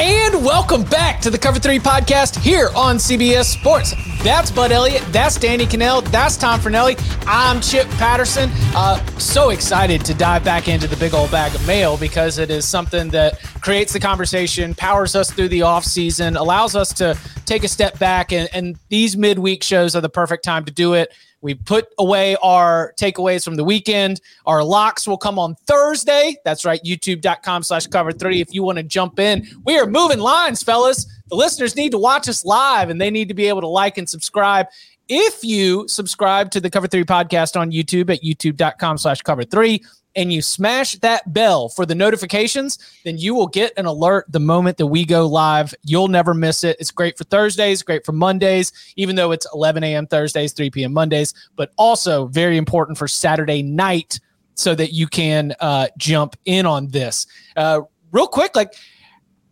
And welcome back to the Cover 3 podcast here on CBS Sports. That's Bud Elliott. That's Danny Kanell. That's Tom Fornelli. I'm Chip Patterson. Uh, so excited to dive back into the big old bag of mail because it is something that creates the conversation, powers us through the off season, allows us to take a step back, and, and these midweek shows are the perfect time to do it. We put away our takeaways from the weekend. Our locks will come on Thursday. That's right, youtube.com slash cover three. If you want to jump in, we are moving lines, fellas. The listeners need to watch us live and they need to be able to like and subscribe. If you subscribe to the Cover Three podcast on YouTube at youtube.com slash cover three, and you smash that bell for the notifications, then you will get an alert the moment that we go live. You'll never miss it. It's great for Thursdays, great for Mondays, even though it's 11 a.m. Thursdays, 3 p.m. Mondays, but also very important for Saturday night so that you can uh, jump in on this. Uh, real quick, like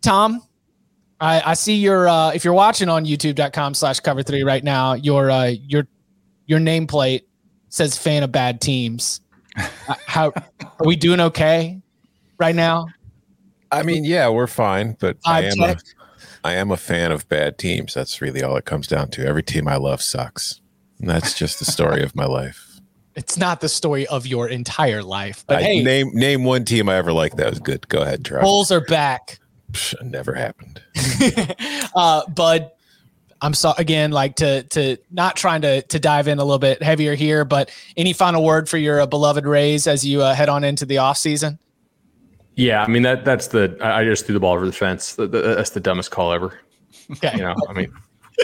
Tom, I, I see your uh, if you're watching on youtube.com slash cover three right now, your uh, your your nameplate says fan of bad teams. Uh, how are we doing okay right now? I mean, yeah, we're fine, but I am a, I am a fan of bad teams. That's really all it comes down to. Every team I love sucks. And that's just the story of my life. It's not the story of your entire life. But I, hey, name name one team I ever liked that was good. Go ahead, try. Bulls are back. Psh, never happened. uh, Bud, I'm so again like to to not trying to to dive in a little bit heavier here, but any final word for your uh, beloved Rays as you uh, head on into the off season? Yeah, I mean that that's the I just threw the ball over the fence. That's the dumbest call ever. Okay, you know, I mean,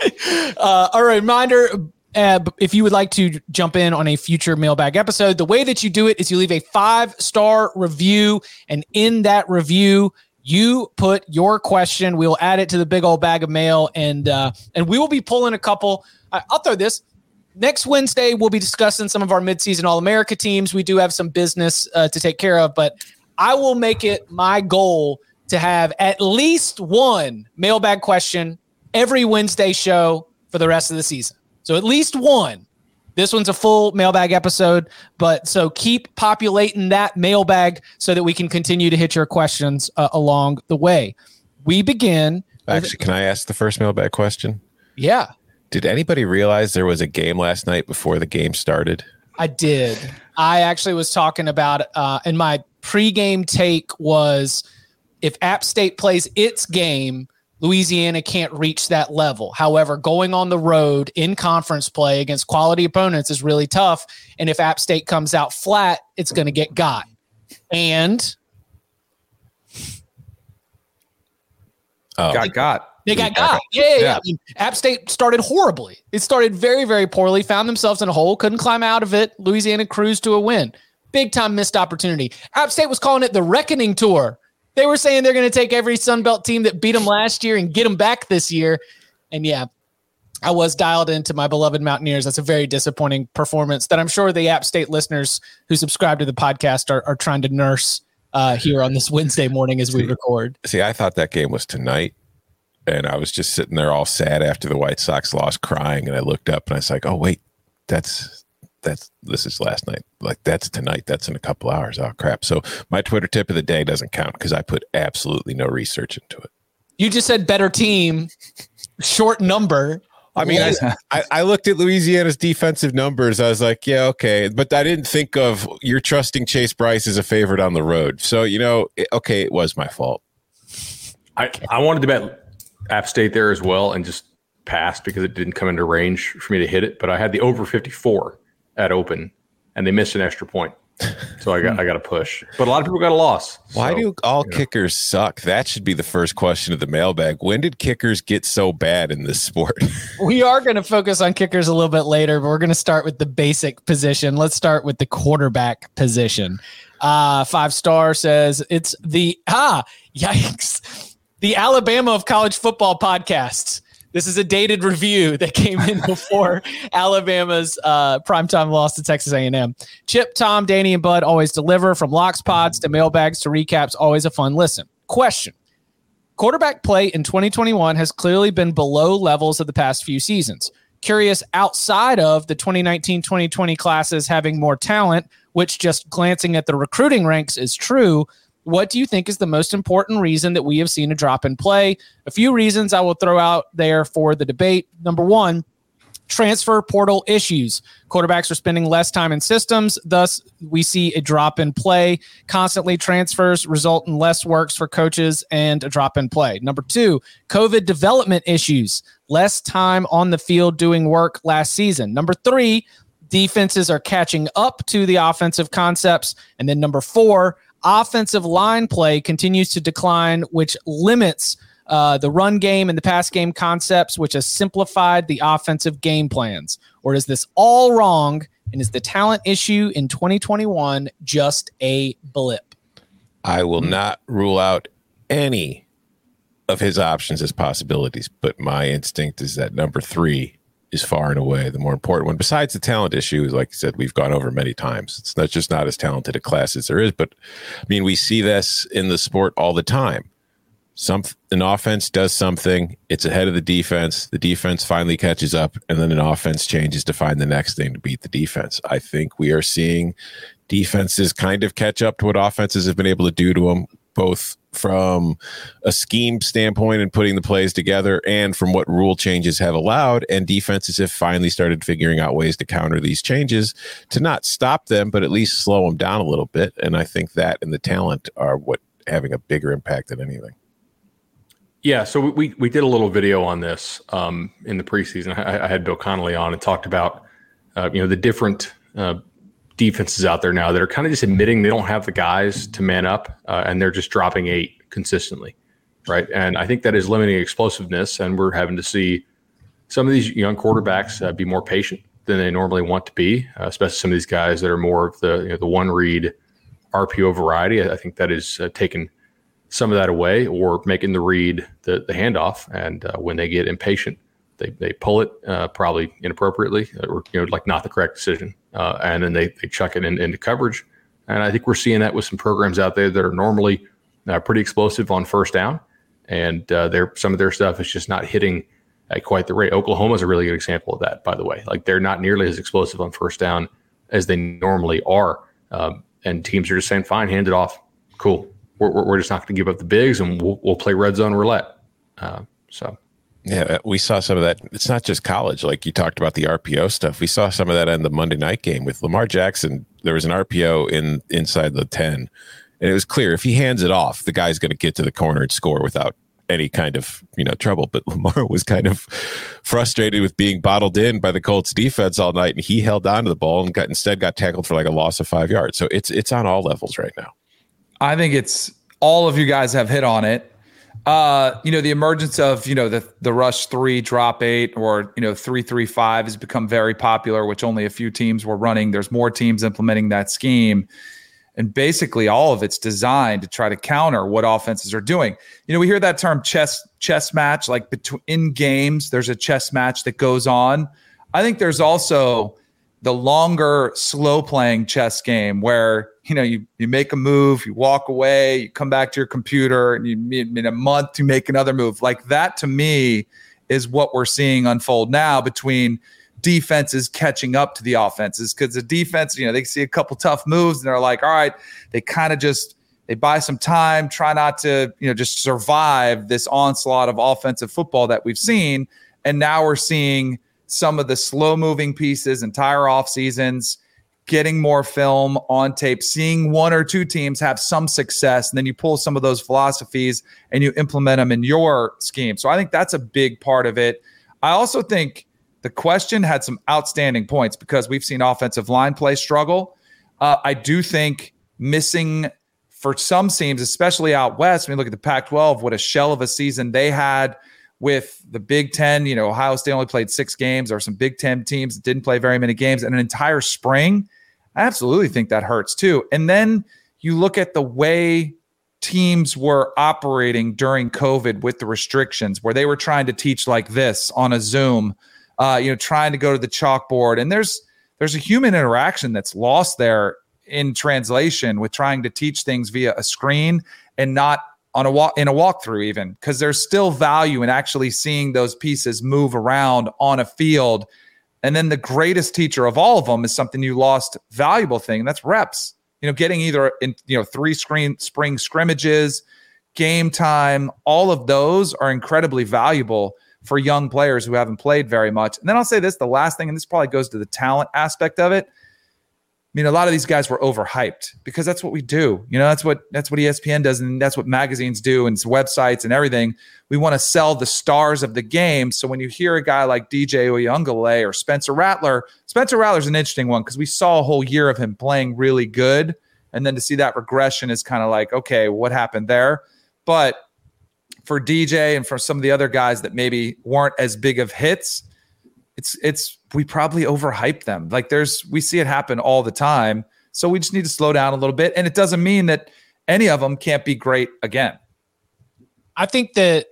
uh, a reminder. Uh, if you would like to jump in on a future mailbag episode, the way that you do it is you leave a five star review, and in that review, you put your question. We'll add it to the big old bag of mail, and uh, and we will be pulling a couple. I'll throw this next Wednesday. We'll be discussing some of our midseason All America teams. We do have some business uh, to take care of, but I will make it my goal to have at least one mailbag question every Wednesday show for the rest of the season. So at least one. This one's a full mailbag episode, but so keep populating that mailbag so that we can continue to hit your questions uh, along the way. We begin. Actually, can I ask the first mailbag question? Yeah. Did anybody realize there was a game last night before the game started? I did. I actually was talking about, uh, and my pregame take was if App State plays its game, Louisiana can't reach that level. However, going on the road in conference play against quality opponents is really tough. And if App State comes out flat, it's going to get got. And oh. got got. They got got. Yeah, yeah, yeah. I mean, App State started horribly. It started very, very poorly, found themselves in a hole, couldn't climb out of it. Louisiana cruised to a win. Big time missed opportunity. App State was calling it the reckoning tour they were saying they're going to take every Sun Belt team that beat them last year and get them back this year. And yeah, I was dialed into my beloved Mountaineers. That's a very disappointing performance that I'm sure the App State listeners who subscribe to the podcast are, are trying to nurse uh, here on this Wednesday morning as we record. See, I thought that game was tonight. And I was just sitting there all sad after the White Sox lost, crying. And I looked up and I was like, oh, wait, that's that's this is last night. Like that's tonight. That's in a couple hours. Oh crap. So my Twitter tip of the day doesn't count because I put absolutely no research into it. You just said better team, short number. I mean, I, I, I looked at Louisiana's defensive numbers. I was like, yeah, okay. But I didn't think of you're trusting Chase Brice as a favorite on the road. So, you know, it, okay, it was my fault. I, I wanted to bet App State there as well and just passed because it didn't come into range for me to hit it. But I had the over 54 at open and they missed an extra point. So I got I got a push. But a lot of people got a loss. Why so, do all kickers know. suck? That should be the first question of the mailbag. When did kickers get so bad in this sport? we are going to focus on kickers a little bit later, but we're going to start with the basic position. Let's start with the quarterback position. Uh, five star says it's the ah yikes the Alabama of college football podcasts. This is a dated review that came in before Alabama's uh, primetime loss to Texas A&M. Chip, Tom, Danny, and Bud always deliver from locks pods to mailbags to recaps. Always a fun listen. Question. Quarterback play in 2021 has clearly been below levels of the past few seasons. Curious outside of the 2019 2020 classes having more talent, which just glancing at the recruiting ranks is true, what do you think is the most important reason that we have seen a drop in play? A few reasons I will throw out there for the debate. Number one, transfer portal issues. Quarterbacks are spending less time in systems. Thus, we see a drop in play. Constantly transfers result in less works for coaches and a drop in play. Number two, COVID development issues. Less time on the field doing work last season. Number three, defenses are catching up to the offensive concepts. And then number four, offensive line play continues to decline, which limits uh, the run game and the pass game concepts, which has simplified the offensive game plans? Or is this all wrong? And is the talent issue in 2021 just a blip? I will not rule out any of his options as possibilities, but my instinct is that number three is far and away the more important one. Besides the talent issue, like I said, we've gone over many times. It's not just not as talented a class as there is, but I mean, we see this in the sport all the time. Some an offense does something, it's ahead of the defense. The defense finally catches up, and then an offense changes to find the next thing to beat the defense. I think we are seeing defenses kind of catch up to what offenses have been able to do to them, both from a scheme standpoint and putting the plays together and from what rule changes have allowed and defenses have finally started figuring out ways to counter these changes to not stop them but at least slow them down a little bit. And i think that and the talent are what having a bigger impact than anything. Yeah so we we did a little video on this um, in the preseason. I, I, had bill connelly on and talked about uh, you know the different uh, defenses out there now that are kind of just admitting they don't have the guys to man up uh, and they're just dropping eight consistently. Right. And I think that is limiting explosiveness. And we're having to see some of these young quarterbacks uh, be more patient than they normally want to be, uh, especially some of these guys that are more of the, you know, the one read RPO variety. I think that is uh, taking some of that away or making the read the, the handoff. And uh, when they get impatient, they, they pull it uh, probably inappropriately or you know like not the correct decision uh, and then they, they chuck it in, into coverage. And i think we're seeing that with some programs out there that are normally uh, pretty explosive on first down. And uh, their some of their stuff is just not hitting at quite the rate. Oklahoma is a really good example of that by the way. Like they're not nearly as explosive on first down as they normally are. Um, and teams are just saying fine hand it off. Cool. We're, we're just not going to give up the bigs and we'll, we'll play red zone roulette. Uh, so yeah, uh, we saw some of that. It's not just college. Like you talked about the RPO stuff. We saw some of that in the Monday night game with Lamar Jackson. There was an RPO in inside the 10, and it was clear if he hands it off, the guy's going to get to the corner and score without any kind of you know trouble. But Lamar was kind of frustrated with being bottled in by the Colts defense all night, and he held on to the ball and got instead got tackled for like a loss of five yards. So it's it's on all levels right now. I think it's all of you guys have hit on it uh, you know, the emergence of, you know, the the rush three, drop eight, or, you know, three, three, five has become very popular, which only a few teams were running. There's more teams implementing that scheme. And basically all of it's designed to try to counter what offenses are doing. You know, we hear that term chess chess match, like between in games, there's a chess match that goes on. I think there's also the longer slow playing chess game where you know you you make a move you walk away you come back to your computer and you in a month you make another move. Like that to me is what we're seeing unfold now between defenses catching up to the offenses. Because the defense you know they see a couple tough moves and they're like all right they kind of just they buy some time try not to you know just survive this onslaught of offensive football that we've seen. And now we're seeing some of the slow moving pieces, entire off seasons getting more film on tape, seeing one or two teams have some success, and then you pull some of those philosophies and you implement them in your scheme. So I think that's a big part of it. I also think the question had some outstanding points because we've seen offensive line play struggle. Uh, I do think missing for some teams, especially out west, when you look at the Pac 12, what a shell of a season they had with the Big Ten. You know, Ohio State only played six games. or some Big Ten teams that didn't play very many games and an entire spring. I absolutely think that hurts too. And then you look at the way teams were operating during COVID with the restrictions, where they were trying to teach like this on a Zoom, uh, you know, trying to go to the chalkboard. And there's there's a human interaction that's lost there in translation with trying to teach things via a screen and not on a walk in a walkthrough even because there's still value in actually seeing those pieces move around on a field. And then the greatest teacher of all of them is something you lost valuable thing and that's reps. You know getting either in you know three screen spring scrimmages game time all of those are incredibly valuable for young players who haven't played very much. And then i'll say this the last thing and this probably goes to the talent aspect of it mean, a lot of these guys were overhyped because that's what we do. You know, that's what that's what ESPN does, and that's what magazines do, and websites and everything. We want to sell the stars of the game. So when you hear a guy like DJ Uiagalelei or Spencer Rattler, Spencer Rattler's an interesting one because we saw a whole year of him playing really good, and then to see that regression is kind of like, okay, what happened there? But for DJ and for some of the other guys that maybe weren't as big of hits, it's it's we probably overhype them. Like there's we see it happen all the time. So we just need to slow down a little bit. And it doesn't mean that any of them can't be great again. I think that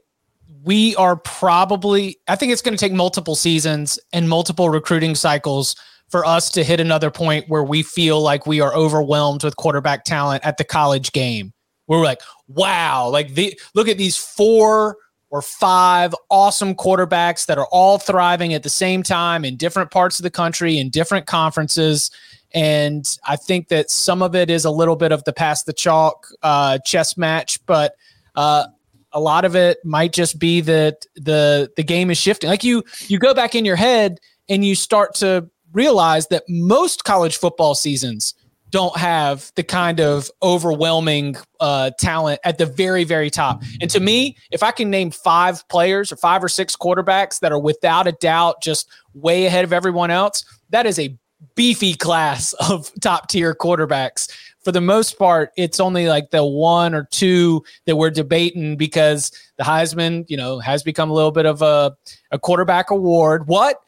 we are probably I think it's going to take multiple seasons and multiple recruiting cycles for us to hit another point where we feel like we are overwhelmed with quarterback talent at the college game. We're like, wow, like the look at these four or five awesome quarterbacks that are all thriving at the same time in different parts of the country in different conferences. And I think that some of it is a little bit of the pass the chalk uh, chess match, but uh, a lot of it might just be that the the game is shifting. Like you you go back in your head and you start to realize that most college football seasons don't have the kind of overwhelming uh, talent at the very, very top. And to me, if I can name five players or five or six quarterbacks that are without a doubt just way ahead of everyone else, that is a beefy class of top tier quarterbacks. For the most part, it's only like the one or two that we're debating because the Heisman, you know, has become a little bit of a, a quarterback award. What?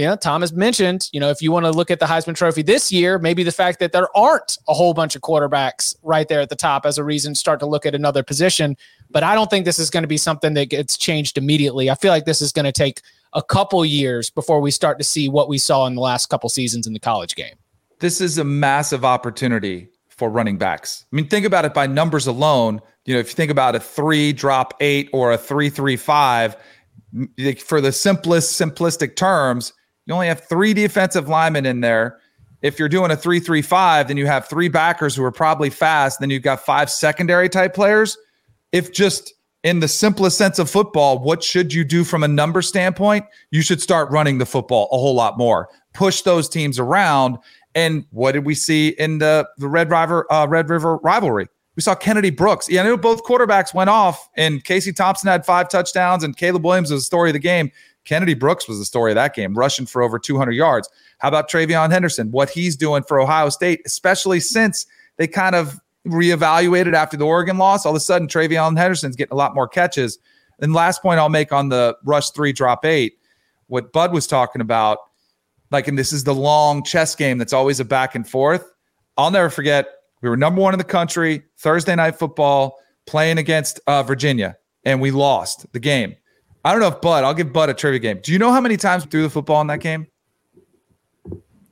Yeah, Tom has mentioned, you know, if you want to look at the Heisman Trophy this year, maybe the fact that there aren't a whole bunch of quarterbacks right there at the top as a reason to start to look at another position. But I don't think this is going to be something that gets changed immediately. I feel like this is going to take a couple years before we start to see what we saw in the last couple seasons in the college game. This is a massive opportunity for running backs. I mean, think about it by numbers alone. You know, if you think about a three drop eight or a three three five, for the simplest simplistic terms you only have three defensive linemen in there. If you're doing a three-three-five, then you have three backers who are probably fast. Then you've got five secondary type players. If just in the simplest sense of football, what should you do from a number standpoint? You should start running the football a whole lot more. Push those teams around. And what did we see in the the Red River uh, Red River rivalry? We saw Kennedy Brooks. Yeah, I know both quarterbacks went off, and Casey Thompson had five touchdowns, and Caleb Williams was the story of the game. Kennedy Brooks was the story of that game, rushing for over 200 yards. How about TreVeyon Henderson? What he's doing for Ohio State, especially since they kind of reevaluated after the Oregon loss. All of a sudden, TreVeyon Henderson's getting a lot more catches. And last point I'll make on the rush three, drop eight, what Bud was talking about, like, and this is the long chess game that's always a back and forth. I'll never forget, we were number one in the country, Thursday night football, playing against uh, Virginia, and we lost the game. I don't know if Bud, I'll give Bud a trivia game. Do you know how many times we threw the football in that game?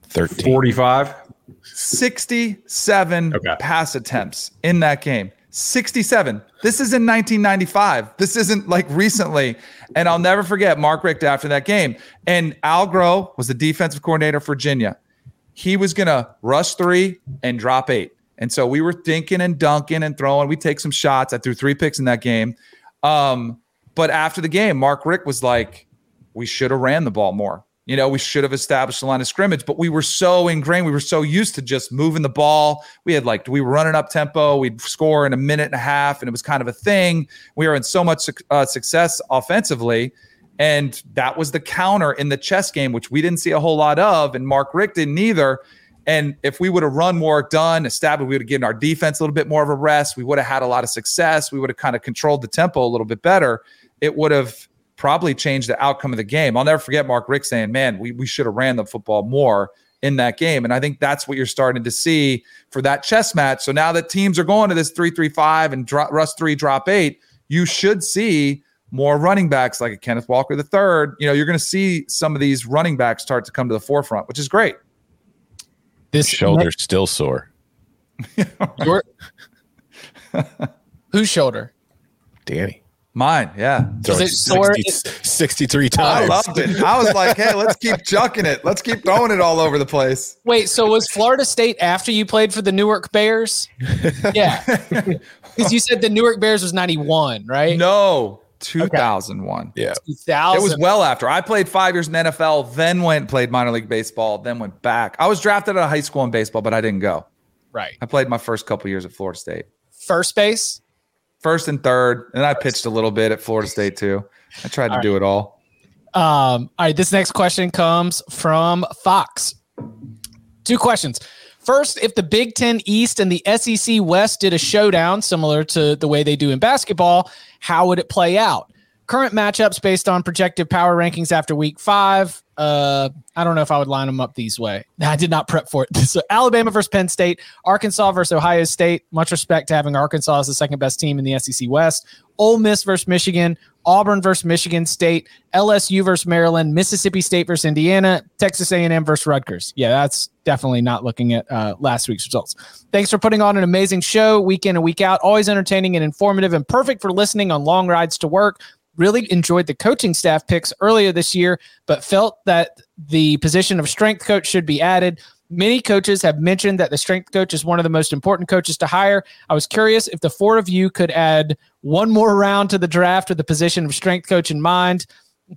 13. 45. 67 okay. pass attempts in that game. 67. This is in 1995. This isn't like recently. And I'll never forget Mark Richt after that game. And Al Groh was the defensive coordinator for Virginia. He was going to rush three and drop eight. And so we were thinking and dunking and throwing. We take some shots. I threw three picks in that game. Um, but after the game, Mark Richt was like, we should have ran the ball more. You know, we should have established the line of scrimmage, but we were so ingrained. We were so used to just moving the ball. We had like, we were running up tempo. We'd score in a minute and a half, and it was kind of a thing. We were in so much uh, success offensively. And that was the counter in the chess game, which we didn't see a whole lot of. And Mark Richt didn't either. And if we would have run more done, established, we would have given our defense a little bit more of a rest. We would have had a lot of success. We would have kind of controlled the tempo a little bit better. It would have probably changed the outcome of the game. I'll never forget Mark Richt saying, man, we, we should have ran the football more in that game. And I think that's what you're starting to see for that chess match. So now that teams are going to this 335 and drop, Russ 3 drop 8, you should see more running backs like a Kenneth Walker the third. You know, you're going to see some of these running backs start to come to the forefront, which is great. This shoulder's next- still sore. Your, whose shoulder? Danny. Mine, yeah. Is it 60, 63 times. I loved it. I was like, hey, let's keep chucking it. Let's keep throwing it all over the place. Wait, so was Florida State after you played for the Newark Bears? yeah. Because you said the Newark Bears was 91, right? No, 2001. Okay. Yeah. 2000. It was well after. I played five years in NFL, then went played minor league baseball, then went back. I was drafted out of high school in baseball, but I didn't go. Right. I played my first couple years at Florida State. First base? First and third, and I pitched a little bit at Florida State too. I tried to do it all. Um, all right, this next question comes from Fox. Two questions. First, if the Big Ten East and the SEC West did a showdown similar to the way they do in basketball, how would it play out? Current matchups based on projected power rankings after week five. Uh, I don't know if I would line them up these way. I did not prep for it. So Alabama versus Penn State, Arkansas versus Ohio State. Much respect to having Arkansas as the second best team in the SEC West. Ole Miss versus Michigan, Auburn versus Michigan State, LSU versus Maryland, Mississippi State versus Indiana, Texas A&M versus Rutgers. Yeah, that's definitely not looking at uh, last week's results. Thanks for putting on an amazing show week in and week out. Always entertaining and informative and perfect for listening on long rides to work really enjoyed the coaching staff picks earlier this year, but felt that the position of strength coach should be added. Many coaches have mentioned that the strength coach is one of the most important coaches to hire. I was curious if the four of you could add one more round to the draft with the position of strength coach in mind.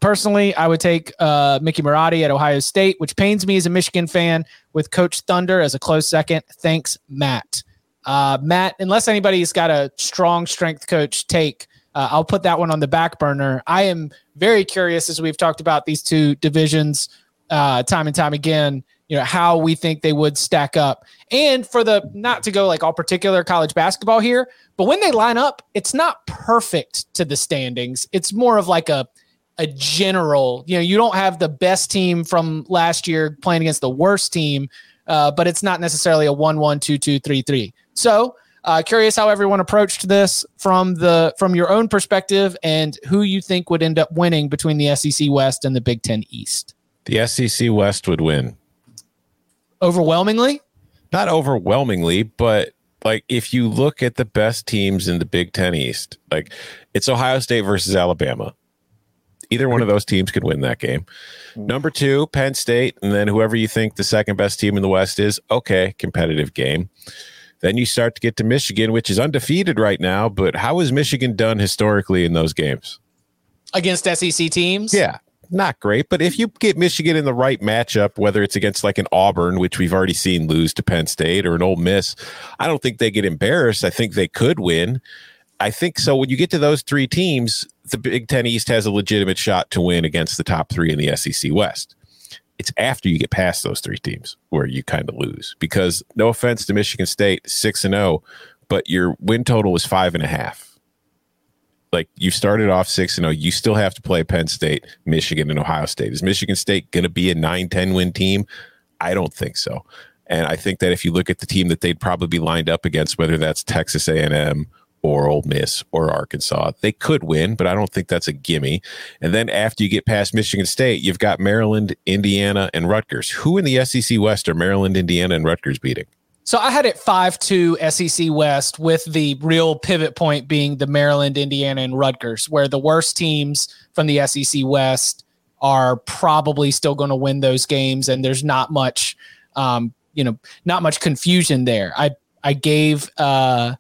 Personally, I would take uh, Mickey Marotti at Ohio State, which pains me as a Michigan fan, with Coach Thunder as a close second. Thanks, Matt. Uh, Matt, unless anybody's got a strong strength coach take, uh, I'll put that one on the back burner. I am very curious as we've talked about these two divisions uh, time and time again. You know how we think they would stack up, and for the not to go like all particular college basketball here, but when they line up, it's not perfect to the standings. It's more of like a a general. You know, you don't have the best team from last year playing against the worst team, uh, but it's not necessarily a one one two two three three. So uh, curious how everyone approached this from the from your own perspective, and who you think would end up winning between the SEC West and the Big Ten East. The SEC West would win overwhelmingly. Not overwhelmingly, but like if you look at the best teams in the Big Ten East, like it's Ohio State versus Alabama. Either one of those teams could win that game. Number two, Penn State, and then whoever you think the second best team in the West is, okay, competitive game. Then you start to get to Michigan, which is undefeated right now. But how has Michigan done historically in those games? Against SEC teams? Yeah, not great. But if you get Michigan in the right matchup, whether it's against like an Auburn, which we've already seen lose to Penn State, or an Ole Miss, I don't think they get embarrassed. I think they could win. I think so. When you get to those three teams, the Big Ten East has a legitimate shot to win against the top three in the SEC West it's after you get past those three teams where you kind of lose. Because no offense to Michigan State, six and zero, oh, but your win total was five and a half. Like you started off six and zero, oh, you still have to play Penn State, Michigan, and Ohio State. Is Michigan State going to be a 9-10 win team? I don't think so. And I think that if you look at the team that they'd probably be lined up against, whether that's Texas A&M or Ole Miss or Arkansas. They could win, but I don't think that's a gimme. And then after you get past Michigan State, you've got Maryland, Indiana, and Rutgers. Who in the SEC West are Maryland, Indiana, and Rutgers beating? So I had it 5 2 SEC West with the real pivot point being the Maryland, Indiana, and Rutgers, where the worst teams from the SEC West are probably still going to win those games. And there's not much, um, you know, not much confusion there. I, I gave, uh,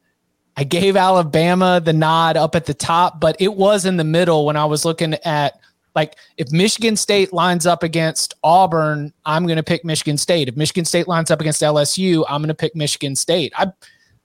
I gave Alabama the nod up at the top, but it was in the middle when I was looking at Like if Michigan State lines up against Auburn, I'm going to pick Michigan State. If Michigan State lines up against LSU, I'm going to pick Michigan State. I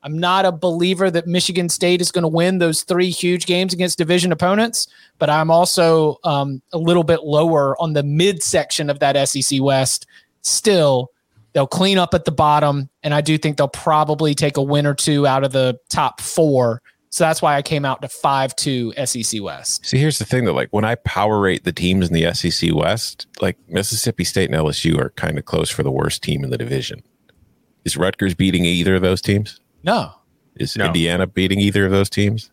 I'm not a believer that Michigan State is going to win those three huge games against division opponents, but I'm also um, a little bit lower on the midsection of that SEC West. Still, they'll clean up at the bottom, and I do think they'll probably take a win or two out of the top four. So that's why I came out to five two SEC West. See, here's the thing though, like when I power rate the teams in the SEC West, like Mississippi State and LSU are kind of close for the worst team in the division. Is Rutgers beating either of those teams? No. Is No. Indiana beating either of those teams?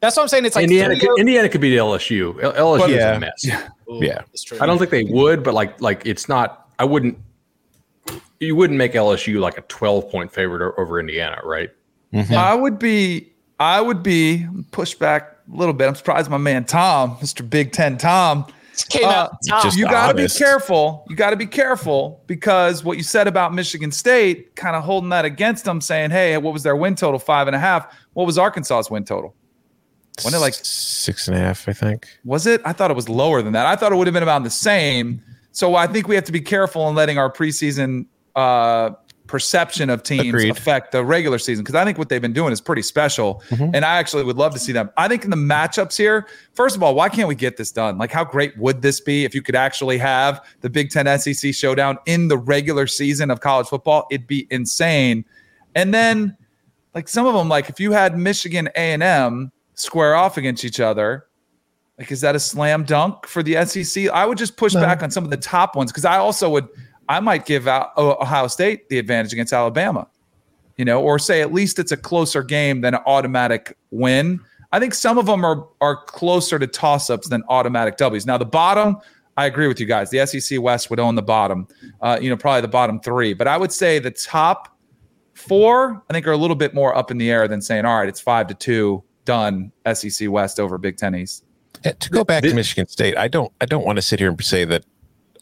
That's what I'm saying. It's like Indiana, three could, Indiana could beat LSU. L- LSU is yeah. a mess. Ooh, Yeah. that's true. I don't think they would, but like like it's not. I wouldn't. You wouldn't make LSU like a twelve point favorite over Indiana, right? I would be, I would be push back a little bit. I'm surprised my man Tom, Mr. Big Ten Tom, came out Uh, top. just- you got to be careful. You got to be careful because what you said about Michigan State, kind of holding that against them, saying, "Hey, what was their win total? Five and a half. What was Arkansas's win total? Wasn't it like six and a half? I think. was it? I thought it was lower than that. I thought it would have been about the same. So I think we have to be careful in letting our preseason uh, perception of teams Agreed. affect the regular season because I think what they've been doing is pretty special. And I actually would love to see them. I think in the matchups here, first of all, why can't we get this done? Like, how great would this be if you could actually have the Big Ten SEC showdown in the regular season of college football? It'd be insane. And then, like some of them, like if you had Michigan A and M square off against each other, like, is that a slam dunk for the SEC? I would just push back on some of the top ones because I also would, I might give out oh, Ohio State the advantage against Alabama, you know, or say at least it's a closer game than an automatic win. I think some of them are are closer to toss ups than automatic W's. Now the bottom, I agree with you guys. The SEC West would own the bottom, uh, you know, probably the bottom three, but I would say the top four, I think, are a little bit more up in the air than saying, all right, it's five to two, done SEC West over Big Ten East. Uh, To go back to Michigan State, I don't. I don't want to sit here and say that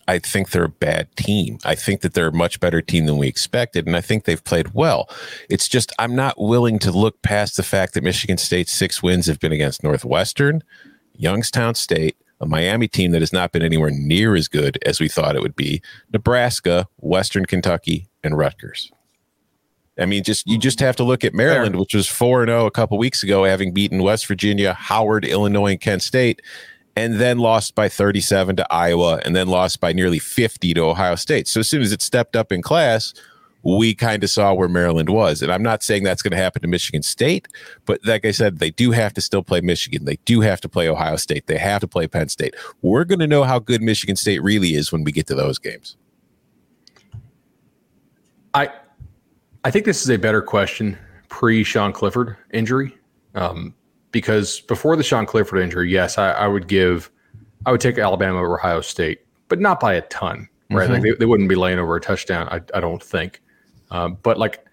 I think they're a bad team. I think that they're a much better team than we expected, and I think they've played well. It's just I'm not willing to look past the fact that Michigan State's six wins have been against Northwestern, Youngstown State, a Miami team that has not been anywhere near as good as we thought it would be, Nebraska, Western Kentucky, and Rutgers. I mean, just you just have to look at Maryland, which was four and zero a couple weeks ago, having beaten West Virginia, Howard, Illinois, and Kent State, and then lost by thirty seven to Iowa, and then lost by nearly fifty to Ohio State. So as soon as it stepped up in class, we kind of saw where Maryland was. And I'm not saying that's going to happen to Michigan State, but like I said, they do have to still play Michigan. They do have to play Ohio State. They have to play Penn State. We're going to know how good Michigan State really is when we get to those games. I I think this is a better question pre Sean Clifford injury. Um, because before the Sean Clifford injury, yes, I, I would give I would take Alabama over Ohio State, but not by a ton. Right. Like they, they wouldn't be laying over a touchdown, I, I don't think. Um, but like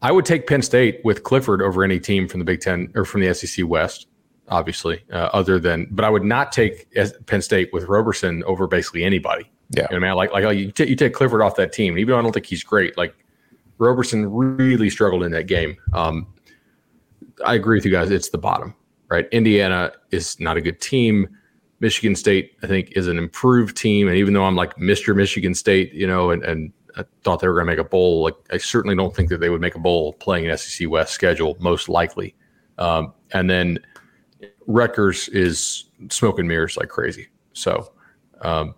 I would take Penn State with Clifford over any team from the Big Ten or from the SEC West, obviously, uh, other than, but I would not take Penn State with Roberson over basically anybody. Yeah. You know, man, like, like you, ta- you take Clifford off that team, even though I don't think he's great, like Roberson really struggled in that game. Um, I agree with you guys. It's the bottom, right? Indiana is not a good team. Michigan State, I think, is an improved team. And even though I'm like Mr. Michigan State, you know, and, and I thought they were going to make a bowl, like I certainly don't think that they would make a bowl playing an SEC West schedule, most likely. Um, and then Rutgers is smoke and mirrors like crazy. So, um,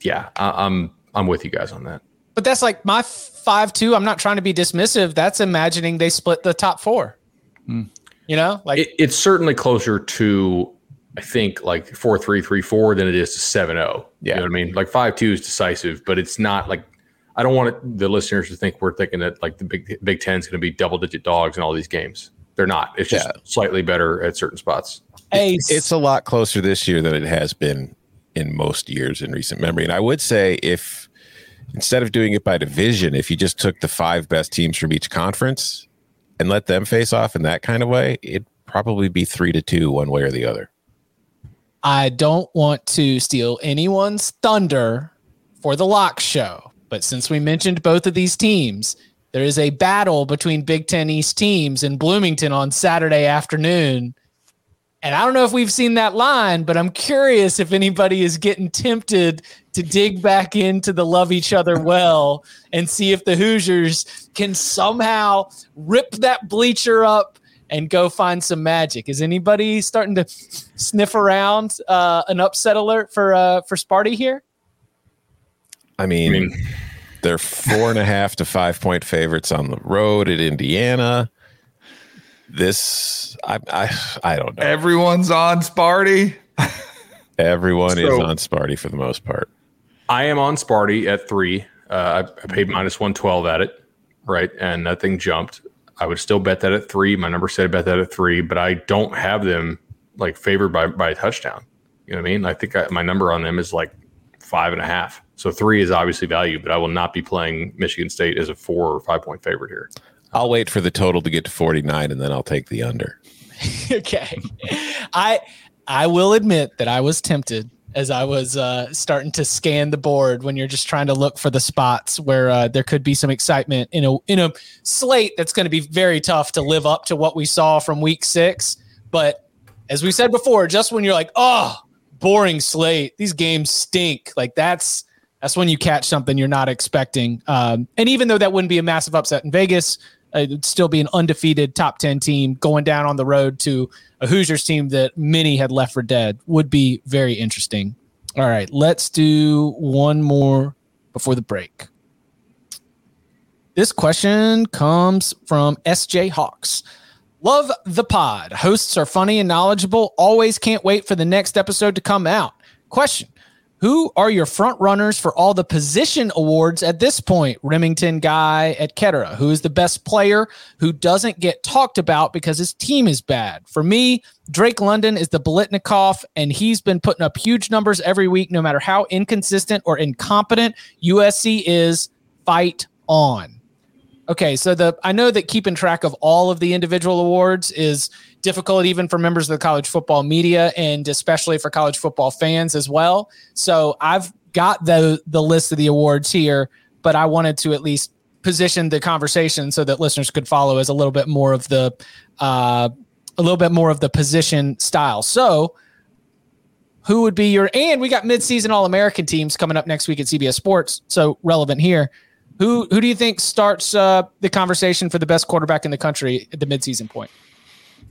yeah, I, I'm I'm with you guys on that. But that's like my five two. I'm not trying to be dismissive. That's imagining they split the top four. You know, like It, it's certainly closer to, I think, like four three three four than it is to seven oh. zero. Yeah. you know what I mean. Like five two is decisive, but it's not like I don't want it, the listeners to think we're thinking that like the Big Big Ten is going to be double digit dogs in all these games. They're not. It's just Yeah. slightly better at certain spots. a it's a lot closer this year than it has been in most years in recent memory. And I would say if instead of doing it by division, if you just took the five best teams from each conference and let them face off in that kind of way, it'd probably be three to two one way or the other. I don't want to steal anyone's thunder for the lock show, but since we mentioned both of these teams, there is a battle between Big Ten East teams in Bloomington on Saturday afternoon. And I don't know if we've seen that line, but I'm curious if anybody is getting tempted to dig back into the love each other well and see if the Hoosiers can somehow rip that bleacher up and go find some magic. Is anybody starting to sniff around uh, an upset alert for uh, for Sparty here? I mean, I mean they're four and a half to five point favorites on the road at Indiana. This, I, I, I don't know. Everyone's on Sparty. Everyone so, is on Sparty for the most part. I am on Sparty at three. Uh, I, I paid minus one twelve at it, right, and that thing jumped. I would still bet that at three. My number said bet that at three, but I don't have them like favored by by a touchdown. You know what I mean? I think I, my number on them is like five and a half. So three is obviously value, but I will not be playing Michigan State as a four or five point favorite here. I'll wait for the total to get to 49 and then I'll take the under. okay. I I will admit that I was tempted as I was uh, starting to scan the board when you're just trying to look for the spots where uh, there could be some excitement in a in a slate that's going to be very tough to live up to what we saw from week 6, but as we said before, just when you're like, "Oh, boring slate. These games stink." Like that's that's when you catch something you're not expecting. Um, and even though that wouldn't be a massive upset in Vegas, it'd still be an undefeated top 10 team going down on the road to a Hoosiers team that many had left for dead would be very interesting. All right, let's do one more before the break. This question comes from SJ Hawks. Love the pod. Hosts are funny and knowledgeable. Always can't wait for the next episode to come out. Question who are your front runners for all the position awards at this point? Rimington guy Kettera, who is the best player who doesn't get talked about because his team is bad. For me, Drake London is the Biletnikoff, and he's been putting up huge numbers every week, no matter how inconsistent or incompetent USC is. Fight on. Okay, so the I know that keeping track of all of the individual awards is difficult even for members of the college football media and especially for college football fans as well. So I've got the the list of the awards here, but I wanted to at least position the conversation so that listeners could follow as a little bit more of the uh, a little bit more of the position style. So who would be your and we got midseason all American teams coming up next week at CBS Sports. So relevant here. Who who do you think starts uh, the conversation for the best quarterback in the country at the midseason point?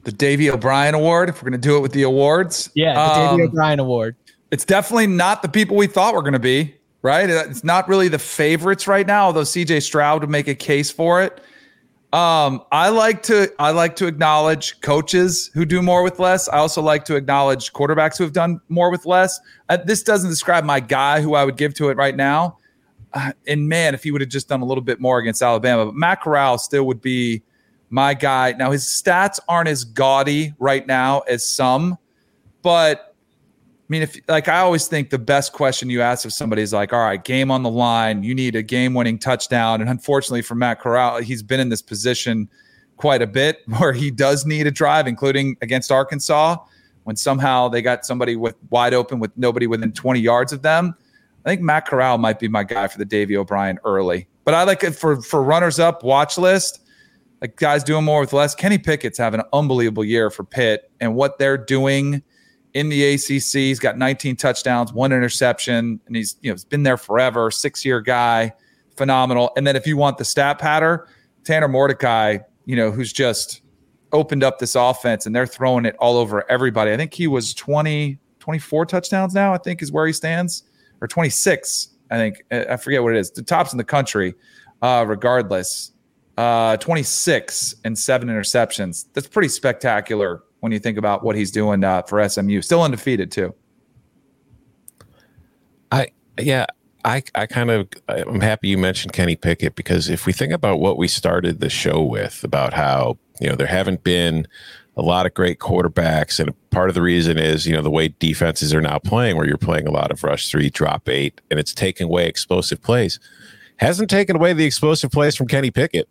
The Davy O'Brien Award. If we're going to do it with the awards, yeah, the um, Davy O'Brien Award. It's definitely not the people we thought were going to be. Right? It's not really the favorites right now. Although C.J. Stroud would make a case for it. Um, I like to I like to acknowledge coaches who do more with less. I also like to acknowledge quarterbacks who have done more with less. Uh, this doesn't describe my guy who I would give to it right now uh, and man, if he would have just done a little bit more against Alabama, but Matt Corral still would be my guy. Now his stats aren't as gaudy right now as some, but I mean, if like I always think the best question you ask if somebody is like, all right, game on the line, you need a game-winning touchdown, and unfortunately for Matt Corral, he's been in this position quite a bit where he does need a drive, including against Arkansas when somehow they got somebody with wide open with nobody within 20 yards of them I think Matt Corral might be my guy for the Davy O'Brien early. But I like it for for runners up watch list. Like guys doing more with less. Kenny Pickett's having an unbelievable year for Pitt and what they're doing in the ACC. He's got 19 touchdowns, one interception, and he's you know he's been there forever. Six year guy, phenomenal. And then if you want the stat patter, Tanner Mordecai, you know who's just opened up this offense and they're throwing it all over everybody. I think he was 20, 24 touchdowns now. I think is where he stands or 26. I think I forget what it is. The tops in the country, uh, regardless. Uh, 26 and seven interceptions. That's pretty spectacular when you think about what he's doing uh, for SMU. Still undefeated too. I yeah, I I kind of I'm happy you mentioned Kenny Pickett because if we think about what we started the show with about how you know there haven't been a lot of great quarterbacks. And part of the reason is, you know, the way defenses are now playing, where you're playing a lot of rush three, drop eight, and it's taking away explosive plays. Hasn't taken away the explosive plays from Kenny Pickett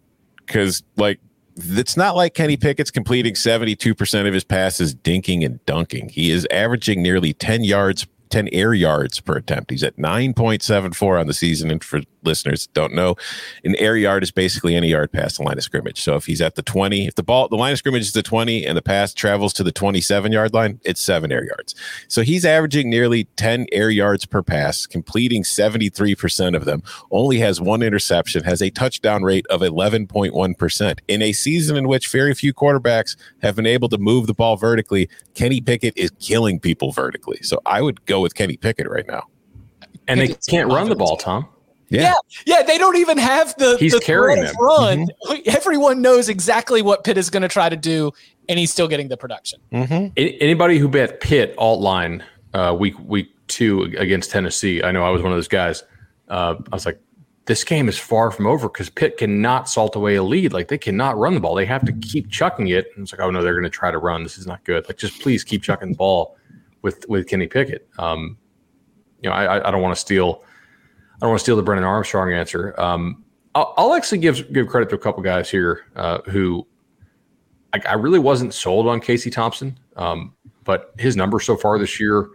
because, like, it's not like Kenny Pickett's completing 72% of his passes dinking and dunking. He is averaging nearly 10 yards 10 air yards per attempt. He's at 9.74 on the season. And for listeners don't know, an air yard is basically any yard past the line of scrimmage. So if he's at the 20, if the ball, the line of scrimmage is the 20 and the pass travels to the 27 yard line, it's seven air yards. So he's averaging nearly 10 air yards per pass, completing 73% of them, only has one interception, has a touchdown rate of 11.1%. In a season in which very few quarterbacks have been able to move the ball vertically, Kenny Pickett is killing people vertically. So I would go with Kenny Pickett right now. And they can't run the ball, Tom. Yeah. yeah, yeah, they don't even have the he's the carrying them. run. Mm-hmm. Everyone knows exactly what Pitt is going to try to do, and he's still getting the production. Mm-hmm. Anybody who bet Pitt alt line uh, week week two against Tennessee, I know I was one of those guys. Uh, I was like, this game is far from over because Pitt cannot salt away a lead. Like they cannot run the ball; they have to keep chucking it. And it's like, oh no, they're going to try to run. This is not good. Like just please keep chucking the ball with with Kenny Pickett. Um, you know, I, I don't want to steal I don't want to steal the Brennan Armstrong answer. Um, I'll, I'll, actually give give credit to a couple guys here uh, who I, I, really wasn't sold on Casey Thompson, um, but his numbers so far this year.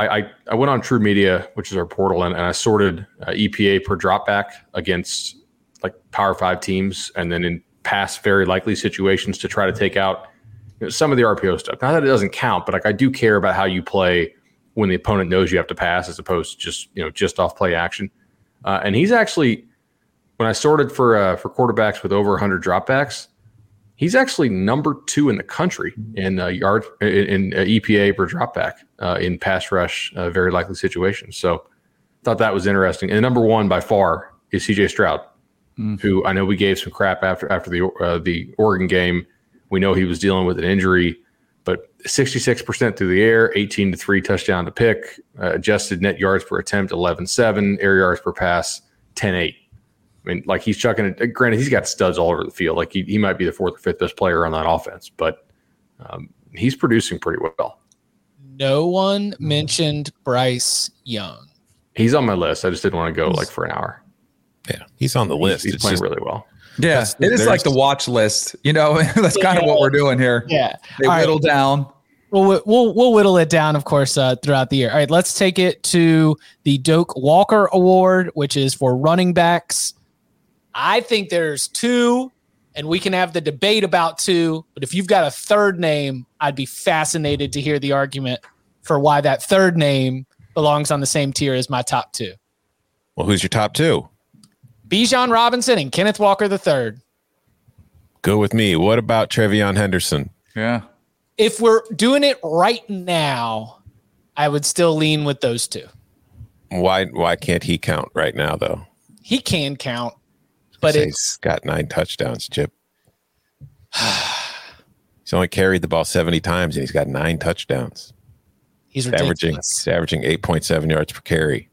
I, I, I, went on TruMedia, which is our portal, and, and I sorted uh, EPA per dropback against like Power Five teams, and then in past very likely situations to try to take out you know, some of the RPO stuff. Not that it doesn't count, but like I do care about how you play when the opponent knows you have to pass, as opposed to just you know just off play action. Uh, and he's actually, when I sorted for uh, for quarterbacks with over 100 dropbacks, he's actually number two in the country in uh, yard in, in uh, EPA per dropback uh, in pass rush, uh, very likely situations. So, thought that was interesting. And number one by far is CJ Stroud, mm. who I know we gave some crap after after the the Oregon game. We know he was dealing with an injury, but 66% through the air, 18 to 3 touchdown to pick, uh, adjusted net yards per attempt 11 7, air yards per pass 10 8. I mean, like he's chucking it. Granted, he's got studs all over the field. Like he, he might be the fourth or fifth best player on that offense, but um, he's producing pretty well. No one mentioned Bryce Young. He's on my list. I just didn't want to go like for an hour. Yeah, he's on the list. He's, he's playing just, really well. Yeah, it is like the watch list. You know, that's kind of what we're doing here. Yeah, they All whittle right. down. We'll, we'll we'll whittle it down, of course, uh, throughout the year. All right, let's take it to the Doak Walker Award, which is for running backs. I think there's two, and we can have the debate about two. But if you've got a third name, I'd be fascinated to hear the argument for why that third name belongs on the same tier as my top two. Well, who's your top two? Bijan Robinson and Kenneth Walker III. Go with me. What about TreVeyon Henderson? Yeah. If we're doing it right now, I would still lean with those two. Why why can't he count right now though? He can count, but he's got nine touchdowns, Chip. he's only carried the ball 70 times and he's got nine touchdowns. He's, he's averaging he's averaging 8.7 yards per carry.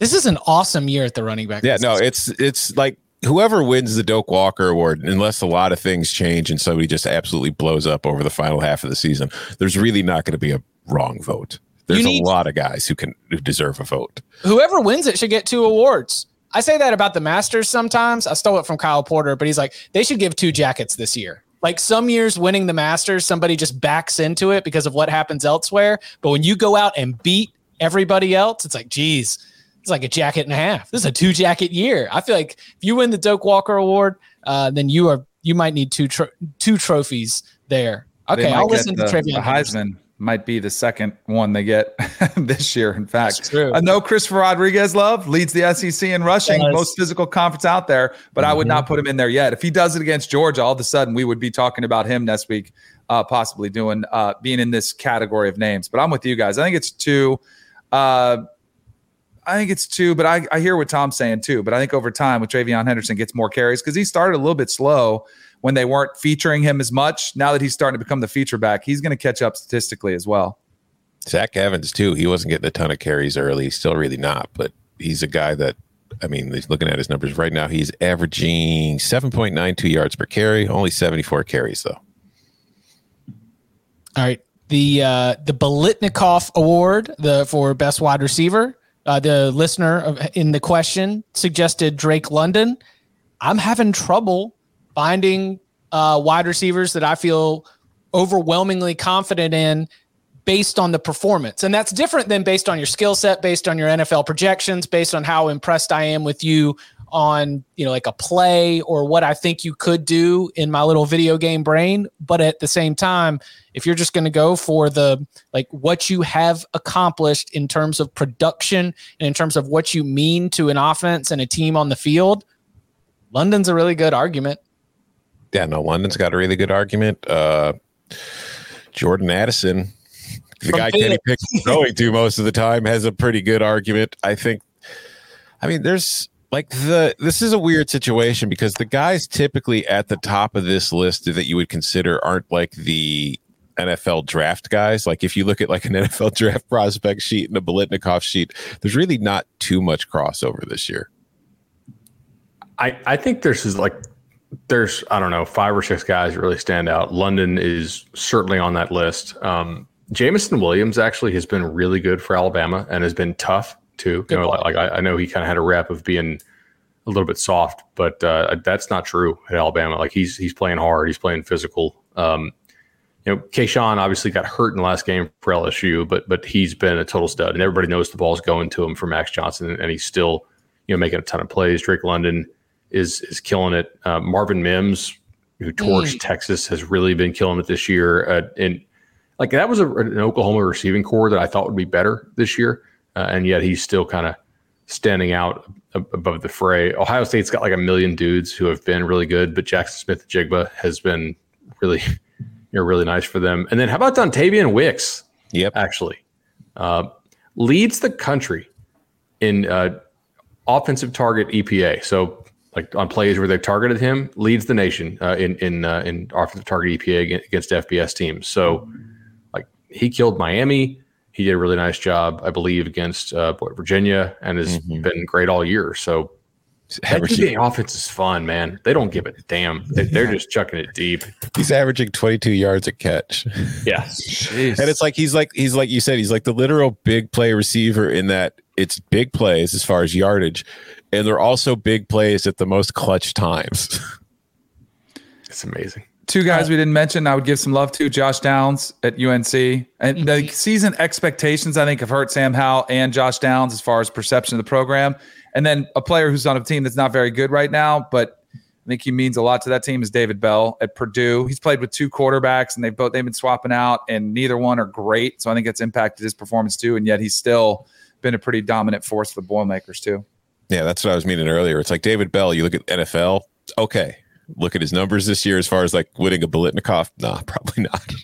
This is an awesome year at the running back. Yeah, no, it's it's like whoever wins the Doak Walker Award, unless a lot of things change and somebody just absolutely blows up over the final half of the season, there's really not going to be a wrong vote. There's need, a lot of guys who can who deserve a vote. Whoever wins it should get two awards. I say that about the Masters sometimes. I stole it from Kyle Porter, but he's like, they should give two jackets this year. Like some years winning the Masters, somebody just backs into it because of what happens elsewhere. But when you go out and beat everybody else, it's like, geez, it's like a jacket and a half. This is a two jacket year. I feel like if you win the Doak Walker Award, uh, then you are you might need two tro- two trophies there. Okay, I'll listen to trivia. The Heisman might be the second one they get this year. In fact, I know Christopher Rodriguez Love leads the SEC in rushing, yes. most physical conference out there, but mm-hmm. I would not mm-hmm. put him in there yet. If he does it against Georgia, all of a sudden we would be talking about him next week, uh, possibly doing uh, being in this category of names. But I'm with you guys. I think it's two. Uh, I think it's two, but I, I hear what Tom's saying too. But I think over time, with TreVeyon Henderson gets more carries because he started a little bit slow when they weren't featuring him as much. Now that he's starting to become the feature back, he's going to catch up statistically as well. Zach Evans too. He wasn't getting a ton of carries early. He's still really not, but he's a guy that I mean, he's looking at his numbers right now. He's averaging 7.92 yards per carry, only 74 carries though. All right. The uh the Biletnikoff Award, the for best wide receiver, uh, the listener in the question suggested Drake London. I'm having trouble finding uh, wide receivers that I feel overwhelmingly confident in based on the performance. And that's different than based on your skill set, based on your NFL projections, based on how impressed I am with you on, you know, like a play or what I think you could do in my little video game brain. But at the same time, if you're just going to go for the like what you have accomplished in terms of production and in terms of what you mean to an offense and a team on the field, London's a really good argument. Yeah, no, London's got a really good argument. Uh, Jordan Addison, the From guy Kenny. Pickett's going to most of the time, has a pretty good argument. I think. I mean, there's like the this is a weird situation because the guys typically at the top of this list that you would consider aren't like the NFL draft guys. Like if you look at like an NFL draft prospect sheet and a Biletnikoff sheet, there's really not too much crossover this year. I, I think there's is like there's I don't know five or six guys that really stand out. London is certainly on that list. Um, Jameson Williams actually has been really good for Alabama and has been tough too. You know, like, like I, I know he kind of had a rep of being a little bit soft, but uh, that's not true at Alabama. Like he's he's playing hard, he's playing physical. Um, you know, Kayshon obviously got hurt in the last game for LSU, but but he's been a total stud, and everybody knows the ball's going to him for Max Johnson, and he's still you know making a ton of plays. Drake London is is killing it. Uh, Marvin Mims, who torched Texas, has really been killing it this year. Uh, and like that was a, an Oklahoma receiving corps that I thought would be better this year, uh, and yet he's still kind of standing out ab- above the fray. Ohio State's got like a million dudes who have been really good, but Jaxon Smith-Njigba has been really, you know, really nice for them. And then how about Dontayvion Wicks? Yep. Actually, uh, leads the country in uh, offensive target EPA. So like on plays where they've targeted him, leads the nation uh, in in uh, in offensive target EPA against FBS teams. So like he killed Miami. He did a really nice job, I believe, against uh, Virginia, and has been great all year. So that Averaging, offense is fun, man. They don't give a damn. They, they're just chucking it deep. he's averaging 22 yards a catch. Yeah, Jeez. And it's like he's like he's like you said he's like the literal big play receiver in that it's big plays as far as yardage, and they're also big plays at the most clutch times. it's amazing. Two guys we didn't mention, I would give some love to Josh Downs at UNC. And the mm-hmm. season expectations, I think, have hurt Sam Howell and Josh Downs as far as perception of the program. And then a player who's on a team that's not very good right now, but I think he means a lot to that team is David Bell at Purdue. He's played with two quarterbacks and they've both they've been swapping out, and neither one are great. So I think it's impacted his performance too. And yet he's still been a pretty dominant force for the Boilermakers too. yeah, that's what I was meaning earlier. It's like David Bell. You look at NFL, okay. Look at his numbers this year as far as like winning a Biletnikoff. Nah, probably not.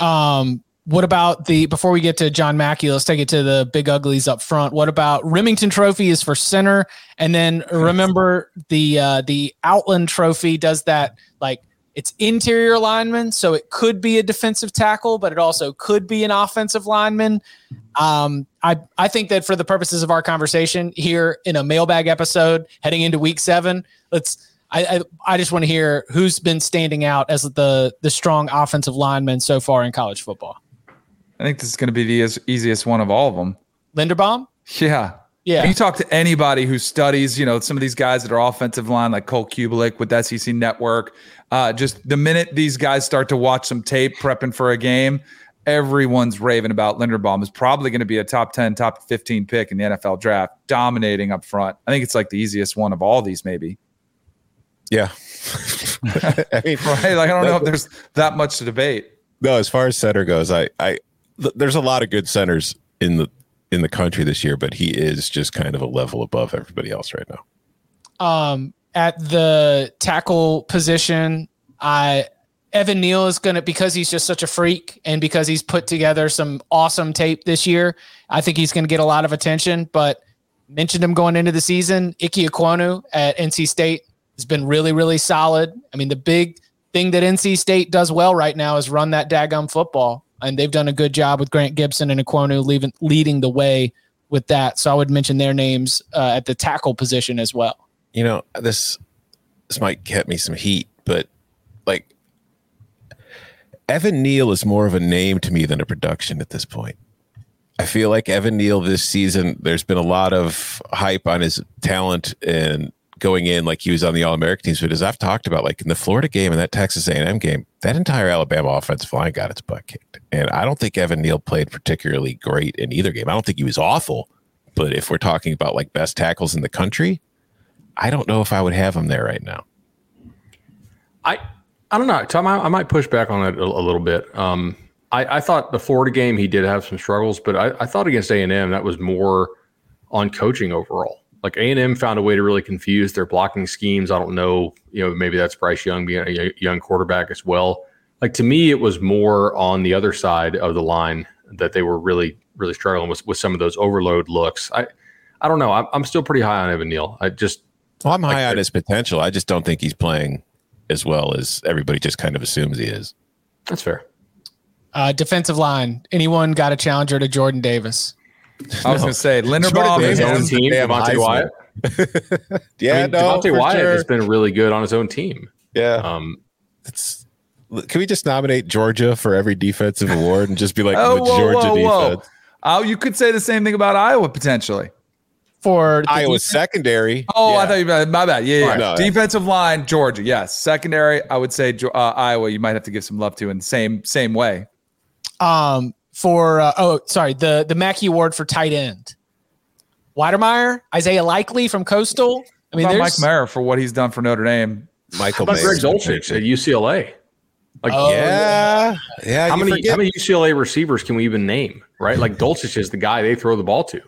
Um, what about the before we get to John Mackey, let's take it to the big uglies up front. What about Rimington Trophy is for center, and then remember the uh, the Outland Trophy does that like it's interior lineman, so it could be a defensive tackle, but it also could be an offensive lineman. Um, I I think that for the purposes of our conversation here in a mailbag episode heading into week seven, let's. I, I, I just want to hear who's been standing out as the the strong offensive lineman so far in college football. I think this is going to be the eas- easiest one of all of them. Linderbaum? Yeah. Yeah. You talk to anybody who studies, you know, some of these guys that are offensive line, like Cole Cubelic with SEC Network. Uh, just the minute these guys start to watch some tape prepping for a game, everyone's raving about Linderbaum is probably going to be a top 10, top 15 pick in the NFL draft, dominating up front. I think it's like the easiest one of all these, maybe. Yeah. I mean, Right? Like, I don't know if there's that much to debate. no, as far as center goes, I, I, th- there's a lot of good centers in the in the country this year, but he is just kind of a level above everybody else right now. Um, at the tackle position, I Evan Neal is gonna because he's just such a freak and because he's put together some awesome tape this year. I think he's gonna get a lot of attention. But mentioned him going into the season. Ike Ekwonu at NC State has been really, really solid. I mean, the big thing that NC State does well right now is run that daggum football, and they've done a good job with Grant Gibson and Ekwonu leaving, leading the way with that. So I would mention their names uh, at the tackle position as well. you know this this might get me some heat but like evan neal is more of a name to me than a production at this point i feel like evan neal this season there's been a lot of hype on his talent and going in like he was on the All American teams, but as I've talked about, like in the Florida game and that Texas A&M game, that entire Alabama offensive line got its butt kicked, and I don't think Evan Neal played particularly great in either game. I don't think he was awful, but if we're talking about like best tackles in the country, I don't know if I would have him there right now. I I don't know, Tom. I, I might push back on it a, a little bit. Um, I, I, thought the Florida game he did have some struggles, but I, I thought against A and M that was more on coaching overall. Like A and M found a way to really confuse their blocking schemes. I don't know, you know, maybe that's Bryce Young being a young quarterback as well. Like to me, it was more on the other side of the line that they were really really struggling with with some of those overload looks. I I don't know. I'm, I'm still pretty high on Evan Neal. I just well, I'm high on his potential. I just don't think he's playing as well as everybody just kind of assumes he is. That's fair. Uh, defensive line. Anyone got a challenger to Jordan Davis? I was no. going to say Linderbaum his own team. Devonte Wyatt. yeah, I mean, no, Devonte Wyatt sure. has been really good on his own team. Yeah. Um, it's can we just nominate Georgia for every defensive award and just be like oh, the whoa, Georgia whoa, whoa. defense? Oh, you could say the same thing about Iowa potentially for Iowa defense? secondary. Oh, yeah. I thought you meant my bad. Yeah, yeah. No, Defensive line, Georgia. Yes. Secondary, I would say uh, Iowa. You might have to give some love to in the same same way. Um, for uh, oh, sorry, the the Mackey Award for tight end. Wydermyer, Isaiah Likely from Coastal. I mean, Mike Mayer for what he's done for Notre Dame. Michael Greg Dulcich at UCLA. Like, oh, yeah, yeah. How many forget. how many UCLA receivers can we even name? Right, like Dulcich is the guy they throw the ball to.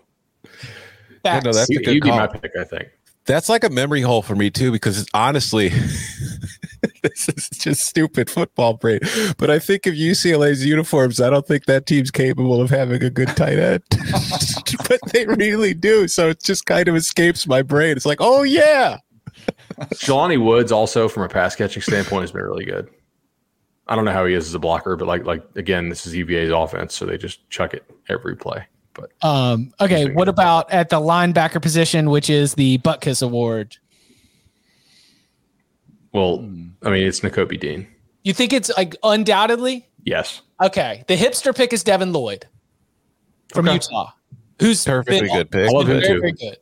Yeah, no, that's a good He'd call. be my pick, I think. That's like a memory hole for me too, because honestly, this is just stupid football brain. But I think of UCLA's uniforms, I don't think that team's capable of having a good tight end. but they really do. So it just kind of escapes my brain. It's like, oh yeah. Jelani Woods also from a pass catching standpoint has been really good. I don't know how he is as a blocker, but like like again, this is UVA's offense, so they just chuck it every play. But um, okay, what about at the linebacker position, which is the Butkus Award? Well, I mean, it's Nakobe Dean. You think it's like undoubtedly? Yes. Okay. The hipster pick is Devin Lloyd from okay. Utah, who's perfectly good pick. I love him very, too. Very good.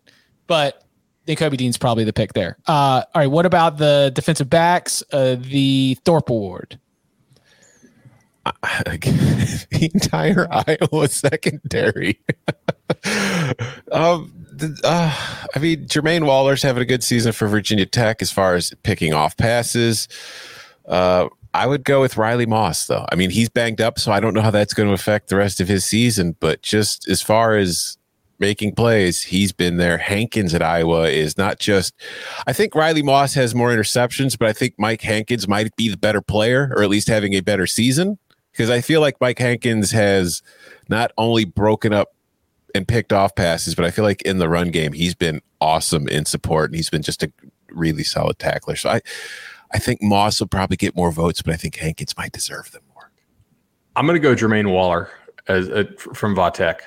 But Nakobe Dean's probably the pick there. Uh, all right. What about the defensive backs? Uh, the Thorpe Award. the entire Iowa secondary. um, uh, I mean, Jermaine Waller's having a good season for Virginia Tech as far as picking off passes. Uh, I would go with Riley Moss, though. I mean, he's banged up, so I don't know how that's going to affect the rest of his season. But just as far as making plays, he's been there. Hankins at Iowa is not just. I think Riley Moss has more interceptions, but I think Mike Hankins might be the better player, or at least having a better season because I feel like Mike Hankins has not only broken up and picked off passes, but I feel like in the run game he's been awesome in support and he's been just a really solid tackler. So I, I think Moss will probably get more votes, but I think Hankins might deserve them more. I'm going to go Jermaine Waller as uh, from Vatech.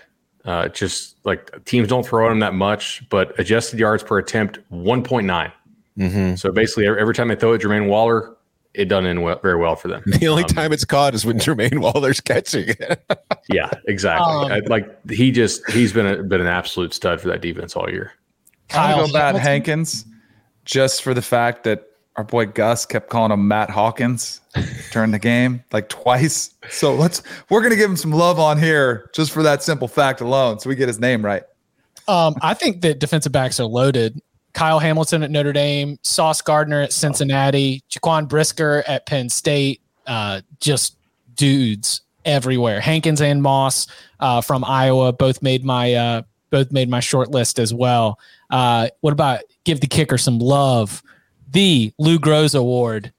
Uh, just like teams don't throw at him that much, but adjusted yards per attempt 1.9. Mm-hmm. So basically, every time they throw at Jermaine Waller, it doesn't end well, very well for them. The only um, time it's caught is when Jermaine Waller's catching it. yeah, exactly. Um, I, like he just he's been a, been an absolute stud for that defense all year. Kyle go about Hankins just for the fact that our boy Gus kept calling him Matt Hawkins during the game like twice. So let's we're gonna give him some love on here just for that simple fact alone, so we get his name right. Um, I think that defensive backs are loaded. Kyle Hamilton at Notre Dame, Sauce Gardner at Cincinnati, Jaquan Brisker at Penn State. Uh, just dudes everywhere. Hankins and Moss uh, from Iowa both made my uh, both made my short list as well. Uh, what about give the kicker some love? The Lou Groza Award.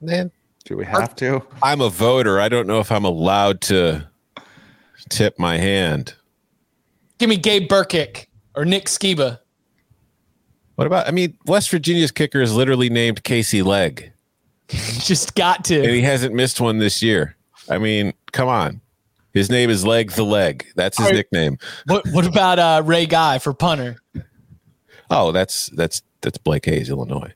Man, do we have to? I'm a voter. I don't know if I'm allowed to tip my hand. Give me Gabe Brkic or Nick Sciba. What about? I mean, West Virginia's kicker is literally named Casey Legg. Just got to. And he hasn't missed one this year. I mean, come on. His name is Leg the Leg. That's his right. nickname. What What about uh, Ray Guy for punter? Oh, that's that's that's Blake Hayes, Illinois.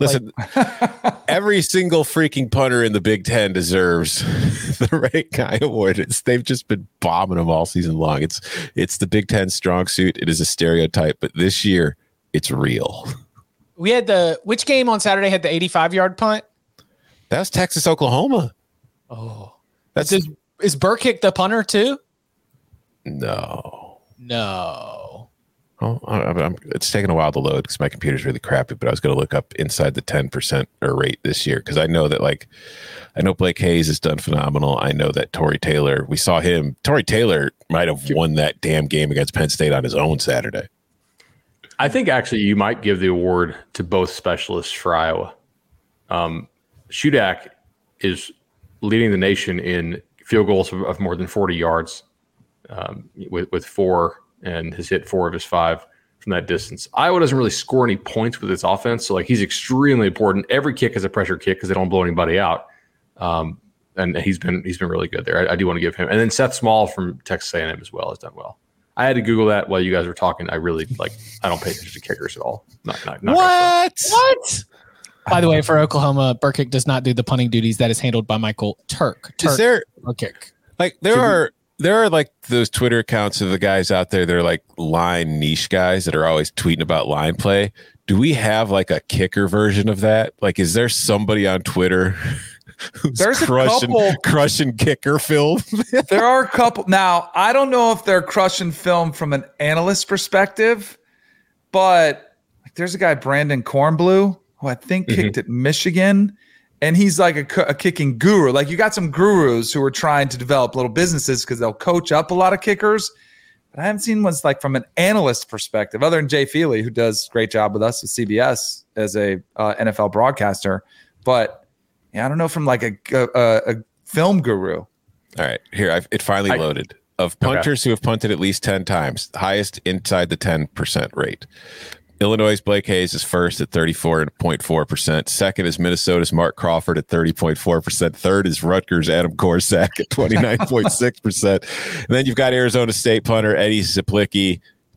Listen, like, every single freaking punter in the Big Ten deserves the Ray Guy award. It's, they've just been bombing them all season long. It's it's the Big Ten strong suit. It is a stereotype, but this year it's real. We had the which game on Saturday had the 85 yard punt? That was Texas Oklahoma. Oh, That's is, is Brkic the punter too? no. No. Oh, I, I'm, it's taking a while to load because my computer's really crappy. But I was going to look up inside the 10 percent or rate this year because I know that like I know Blake Hayes has done phenomenal. I know that Tory Taylor. We saw him. Tory Taylor might have won that damn game against Penn State on his own Saturday. I think actually you might give the award to both specialists for Iowa. Um, Shudak is leading the nation in field goals of, of more than 40 yards um, with, with four and has hit four of his five from that distance. Iowa doesn't really score any points with its offense. So, like, he's extremely important. Every kick is a pressure kick because they don't blow anybody out. Um, and he's been he's been really good there. I, I do want to give him. And then Seth Small from Texas A&M as well has done well. I had to Google that while you guys were talking. I really like. I don't pay attention to kickers at all. Not, not, not What? What? By the way, for Oklahoma, Brkic does not do the punting duties. That is handled by Michael Turk. Turk Is there Brkic. like there are there are like those Twitter accounts of the guys out there. They're like line niche guys that are always tweeting about line play. Do we have like a kicker version of that? Like, is there somebody on Twitter who's There's a crushing couple. crushing kicker film? there are a couple. Now, I don't know if they're crushing film from an analyst perspective, but like, there's a guy, Brandon Kornblue, who I think kicked at Michigan, and he's like a, a kicking guru. Like you got some gurus who are trying to develop little businesses because they'll coach up a lot of kickers. But I haven't seen ones like from an analyst perspective, other than Jay Feely, who does a great job with us at CBS as a uh, NFL broadcaster. But yeah, I don't know from like a a, a film guru. All right, here I've, it finally I- loaded. Of punters who have punted at least ten times, highest inside the ten percent rate. Illinois' Blake Hayes is first at 34.4%. Second is Minnesota's Mark Crawford at 30.4%. Third is Rutgers' Adam Korsak at 29.6%. and then you've got Arizona State punter Eddie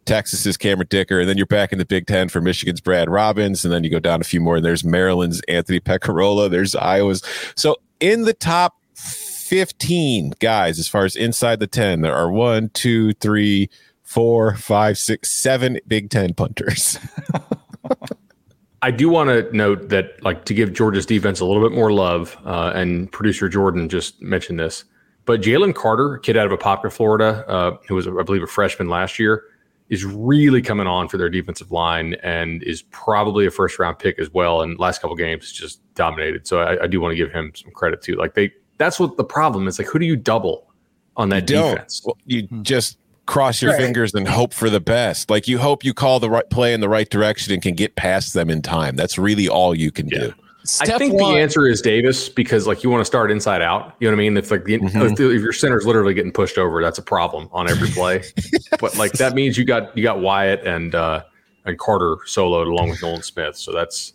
Czaplicki, Texas's Cameron Dicker, and then you're back in the Big Ten for Michigan's Brad Robbins, and then you go down a few more, and there's Maryland's Anthony Pecorella, there's Iowa's. So in the top 15 guys as far as inside the 10 there are one two three four five six seven big 10 punters I do want to note that, like, to give Georgia's defense a little bit more love, uh, and producer Jordan just mentioned this, but Jalen Carter, kid out of Apopka, Florida, uh, who was, I believe, a freshman last year, is really coming on for their defensive line and is probably a first round pick as well. And last couple games just dominated. So I, I do want to give him some credit too. Like they, that's what the problem is. Like, who do you double on that don't defense? Well, you hmm. just cross your fingers and hope for the best like you hope you call the right play in the right direction and can get past them in time that's really all you can do I think one, the answer is Davis because like you want to start inside out. You know what I mean? If like the, Mhm. if, the- if your center's literally getting pushed over, that's a problem on every play. but like that means you got you got Wyatt and uh and Carter soloed along with Nolan Smith. So that's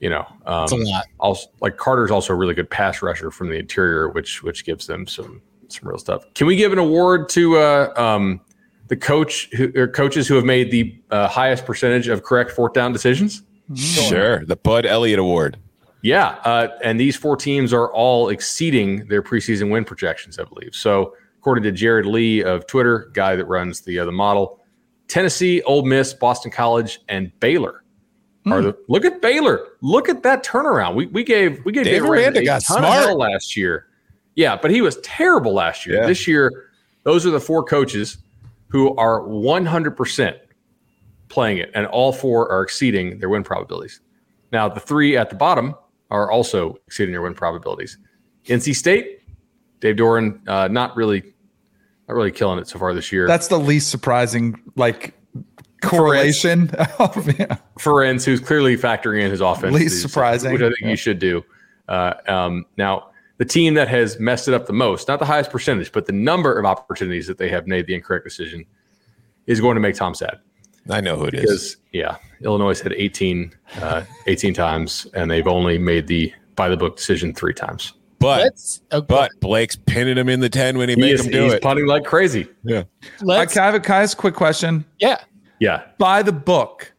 you know um, It's a lot. also like Carter's also a really good pass rusher from the interior, which which gives them some some real stuff. Can we give an award to uh, um, the coach who, or coaches who have made the uh, highest percentage of correct fourth down decisions? Sure the bud elliott award Yeah, uh, and these four teams are all exceeding their preseason win projections, I believe. So, according to Jared Lee of Twitter, guy that runs the uh, the model, Tennessee, Ole Miss, Boston College, and Baylor are the. Look at Baylor. Look at that turnaround. We we gave we gave Dave Baylor a got ton of smart. hell last year. Yeah, but he was terrible last year. Yeah. This year, those are the four coaches who are one hundred percent playing it, and all four are exceeding their win probabilities. Now, the three at the bottom are also exceeding their win probabilities. NC State, Dave Doeren, uh, not really, not really killing it so far this year. That's the least surprising like correlation. of- yeah. Ferentz, who's clearly factoring in his offense, Least surprising. which I think you should do. Uh, um, now, the team that has messed it up the most, not the highest percentage, but the number of opportunities that they have made the incorrect decision, is going to make Tom sad. I know who it is because yeah, Illinois had 18, uh, 18 times, and they've only made the by the book decision three times. but okay, but blake's pinning him in the 10 when he, He made is, him do he's it punting like crazy. yeah let's, can, I have a, can I ask a quick question? yeah. Yeah, By the book,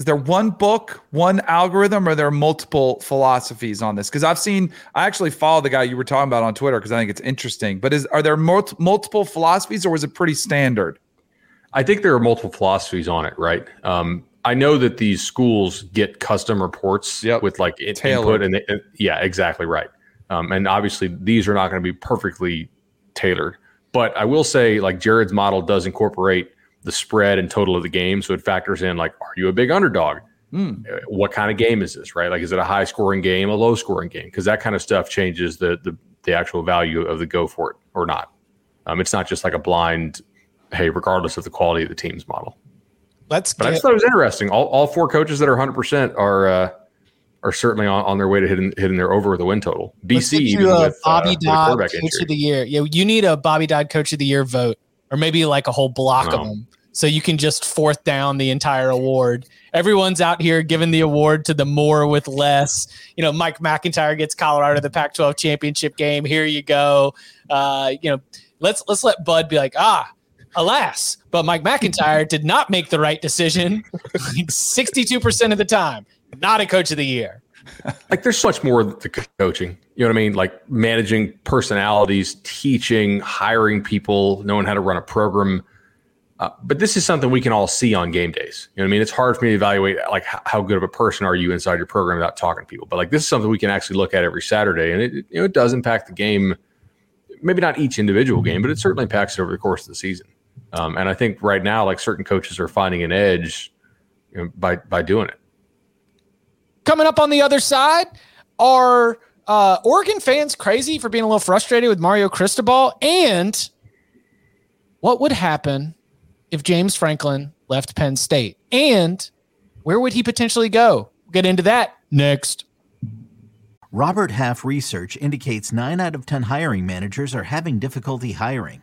is there one book, one algorithm, or are there multiple philosophies on this? Because I've seen, I actually follow the guy you were talking about on Twitter because I think it's interesting. But is are there mul- multiple philosophies, or was it pretty standard? I think there are multiple philosophies on it, right? Um, I know that these schools get custom reports Yep. with like Tailored. input, and they, yeah, exactly right. Um, and obviously, these are not going to be perfectly tailored. But I will say, like Jared's model does incorporate the spread and total of the game, so it factors in like, are you a big underdog? Uh, What kind of game is this? Right? Like, is it a high scoring game, a low scoring game? Because that kind of stuff changes the the the actual value of the go for it or not. Um, it's not just like a blind, hey, regardless of the quality of the team's model. Let's But I just thought it was interesting. All, all four coaches that are 100 percent are uh, are certainly on, on their way to hitting hitting their over the win total. BC even you a with, uh, Bobby with a Dodd quarterback Coach injury. of the Year. Yeah, you need a Bobby Dodd Coach of the Year vote, or maybe like a whole block of them, so you can just fourth down the entire award. Everyone's out here giving the award to the more with less. You know, Mike McIntyre gets Colorado the Pac-12 championship game. Here you go. Uh, you know, let's let's let Bud be like, ah, alas, but Mike McIntyre did not make the right decision. Sixty-two percent of the time, not a Coach of the Year. like there's so much more to coaching. You know what I mean? Like managing personalities, teaching, hiring people, knowing how to run a program. Uh, but this is something we can all see on game days. You know what I mean? It's hard for me to evaluate like h- how good of a person are you inside your program without talking to people. But like this is something we can actually look at every Saturday, and it, you know it does impact the game. Maybe not each individual game, but it certainly impacts it over the course of the season. Um, and I think right now, like certain coaches are finding an edge you know, by by doing it. Coming up on the other side are uh, Oregon fans crazy for being a little frustrated with Mario Cristobal, and what would happen if James Franklin left Penn State, and where would he potentially go? We'll get into that next. Robert Half research indicates 9 out of 10 hiring managers are having difficulty hiring.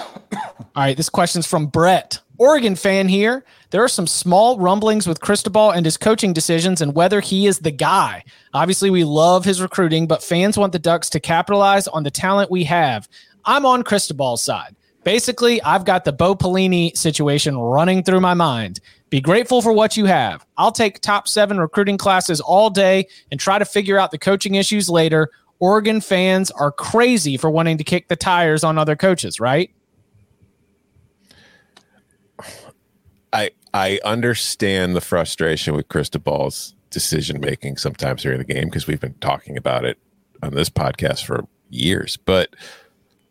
All right, this question's from Brett. Oregon fan here. There are some small rumblings with Cristobal and his coaching decisions and whether he is the guy. Obviously, we love his recruiting, but fans want the Ducks to capitalize on the talent we have. I'm on Cristobal's side. Basically, I've got the Bo Pelini situation running through my mind. Be grateful for what you have. I'll take top seven recruiting classes all day and try to figure out the coaching issues later. Oregon fans are crazy for wanting to kick the tires on other coaches, right? I I understand the frustration with Cristobal's decision making sometimes during the game because we've been talking about it on this podcast for years. But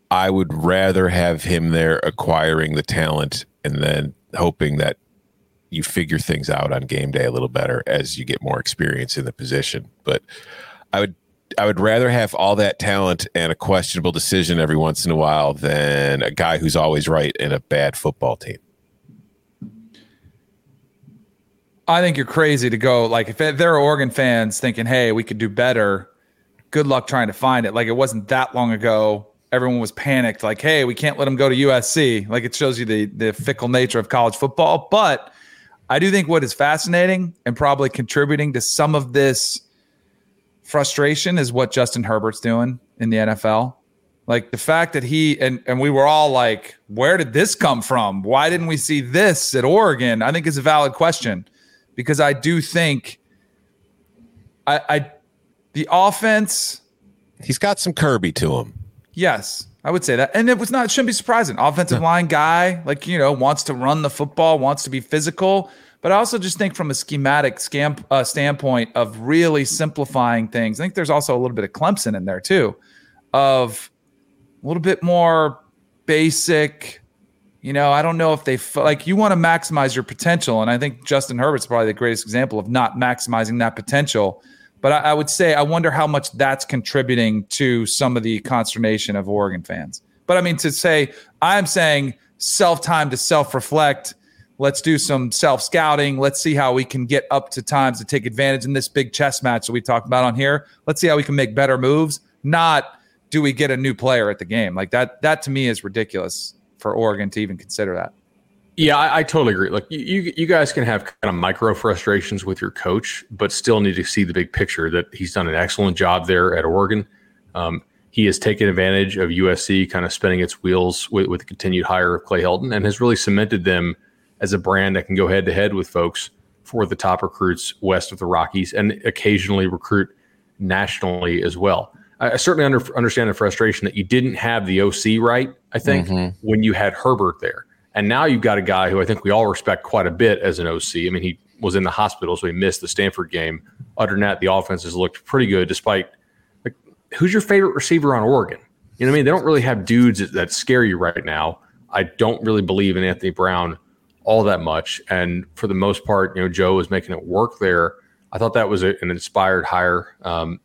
I would rather have him there acquiring the talent and then hoping that you figure things out on game day a little better as you get more experience in the position. But I would I would rather have all that talent and a questionable decision every once in a while than a guy who's always right in a bad football team. I think you're crazy to go. Like, if there are Oregon fans thinking, hey, we could do better, good luck trying to find it. Like, it wasn't that long ago. Everyone was panicked, like, hey, we can't let them go to USC. Like, it shows you the, the fickle nature of college football. But I do think what is fascinating and probably contributing to some of this frustration is what Justin Herbert's doing in the NFL. Like the fact that he and and we were all like, where did this come from? Why didn't we see this at Oregon? I think is a valid question because I do think I, I the offense, He's got some Kirby to him. yes, I would say that. And it was not it shouldn't be surprising. Offensive line guy, like you know, wants to run the football, wants to be physical. But I also just think from a schematic scam, uh, standpoint of really simplifying things. I think there's also a little bit of Clemson in there too, of a little bit more basic you know, I don't know if they like you want to maximize your potential. And I think Justin Herbert's probably the greatest example of not maximizing that potential. But I, I would say, I wonder how much that's contributing to some of the consternation of Oregon fans. But I mean, to say, I'm saying self time to self reflect. Let's do some self scouting. Let's see how we can get up to times to take advantage in this big chess match that we talked about on here. Let's see how we can make better moves. Not do we get a new player at the game? Like that, that to me is ridiculous for Oregon to even consider that. Yeah, I, I, totally agree. Like you, you guys can have kind of micro frustrations with your coach, but still need to see the big picture. That he's done an excellent job there at Oregon. Um, he has taken advantage of USC kind of spinning its wheels with, with the continued hire of Clay Helton, and has really cemented them as a brand that can go head to head with folks for the top recruits west of the Rockies, and occasionally recruit nationally as well. I certainly under, understand the frustration that you didn't have the OC right. I think mm-hmm. when you had Herbert there, and now you've got a guy who I think we all respect quite a bit as an OC. I mean, he was in the hospital, so he missed the Stanford game. Other than that, the offense has looked pretty good. Despite like, who's your favorite receiver on Oregon? You know what I mean? They don't really have dudes that, that scare you right now. I don't really believe in Anthony Brown all that much, and for the most part, you know, Joe was making it work there. I thought that was a, an inspired hire. Um,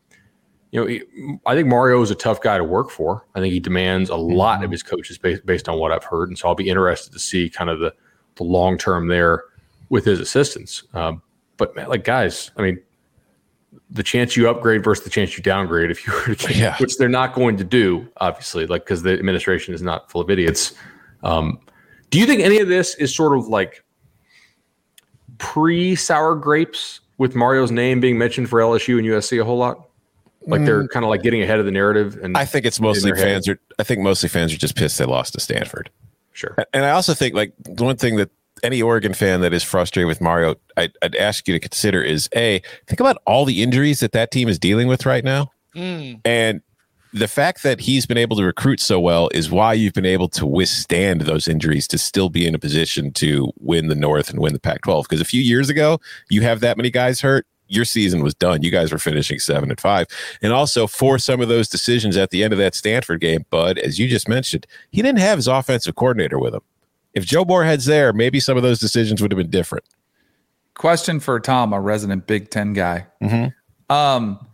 you know, I think Mario is a tough guy to work for. I think he demands a lot of mm-hmm. his coaches based, based on what I've heard. And so I'll be interested to see kind of the, the long term there with his assistants. Um, but man, like guys, I mean, the chance you upgrade versus the chance you downgrade, if you were to, get, yeah. which they're not going to do, obviously, like because the administration is not full of idiots. Um, do you think any of this is sort of like pre sour grapes with Mario's name being mentioned for LSU and USC a whole lot? Like they're mm. kind of like getting ahead of the narrative. And I think it's mostly fans are. I think mostly fans are just pissed they lost to Stanford. Sure. And I also think like the one thing that any Oregon fan that is frustrated with Mario, I'd, I'd, ask you to consider is a think about all the injuries that that team is dealing with right now, mm. and the fact that he's been able to recruit so well is why you've been able to withstand those injuries to still be in a position to win the North and win the Pac-12. Because a few years ago, you have that many guys hurt, your season was done. You guys were finishing seven and five. And also for some of those decisions at the end of that Stanford game, Bud, as you just mentioned, he didn't have his offensive coordinator with him. If Joe Moorhead's there, maybe some of those decisions would have been different. Question for Tom, a resident Big Ten guy. Mm-hmm. Um,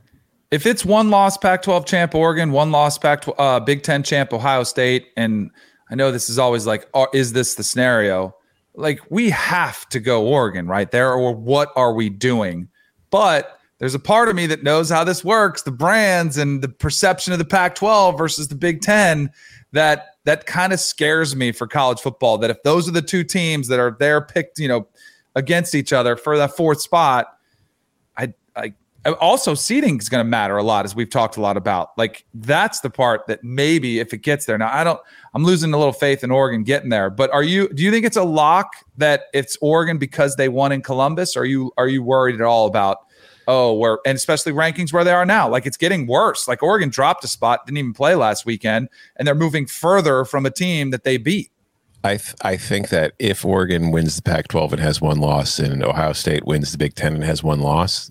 if it's one loss Pac-12 champ Oregon, one loss Pac uh, Big Ten champ Ohio State, and I know this is always like, is this the scenario? Like we have to go Oregon right there, or what are we doing? But there's a part of me that knows how this works, the brands and the perception of the Pac-12 versus the Big 10 that that kind of scares me for college football that if those are the two teams that are there picked, you know, against each other for that fourth spot, I I Uh, also seating is going to matter a lot as we've talked a lot about. Like that's the part that maybe if it gets there. Now I don't I'm losing a little faith in Oregon getting there, but are you do you think it's a lock that it's Oregon because they won in Columbus? Are you are you worried at all about oh, where and especially rankings where they are now. Like it's getting worse. Like Oregon dropped a spot, didn't even play last weekend, and they're moving further from a team that they beat. I th- I think that if Oregon wins the Pac-12 and has one loss, and Ohio State wins the Big Ten and has one loss,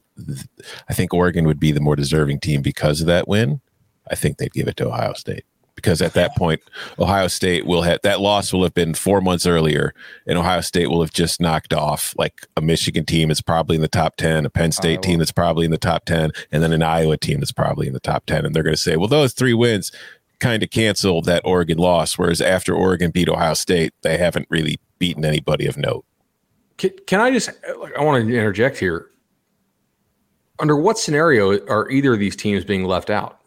I think Oregon would be the more deserving team because of that win. I think they'd give it to Ohio State because at that point Ohio State will have that loss will have been four months earlier, and Ohio State will have just knocked off like a Michigan team that's probably in the top ten, a Penn State Iowa. team that's probably in the top ten, and then an Iowa team that's probably in the top ten, and they're going to say, well, those three wins kind of cancel that Oregon loss. Whereas after Oregon beat Ohio State, they haven't really beaten anybody of note. Can, can I just? I want to interject here. Under what scenario are either of these teams being left out?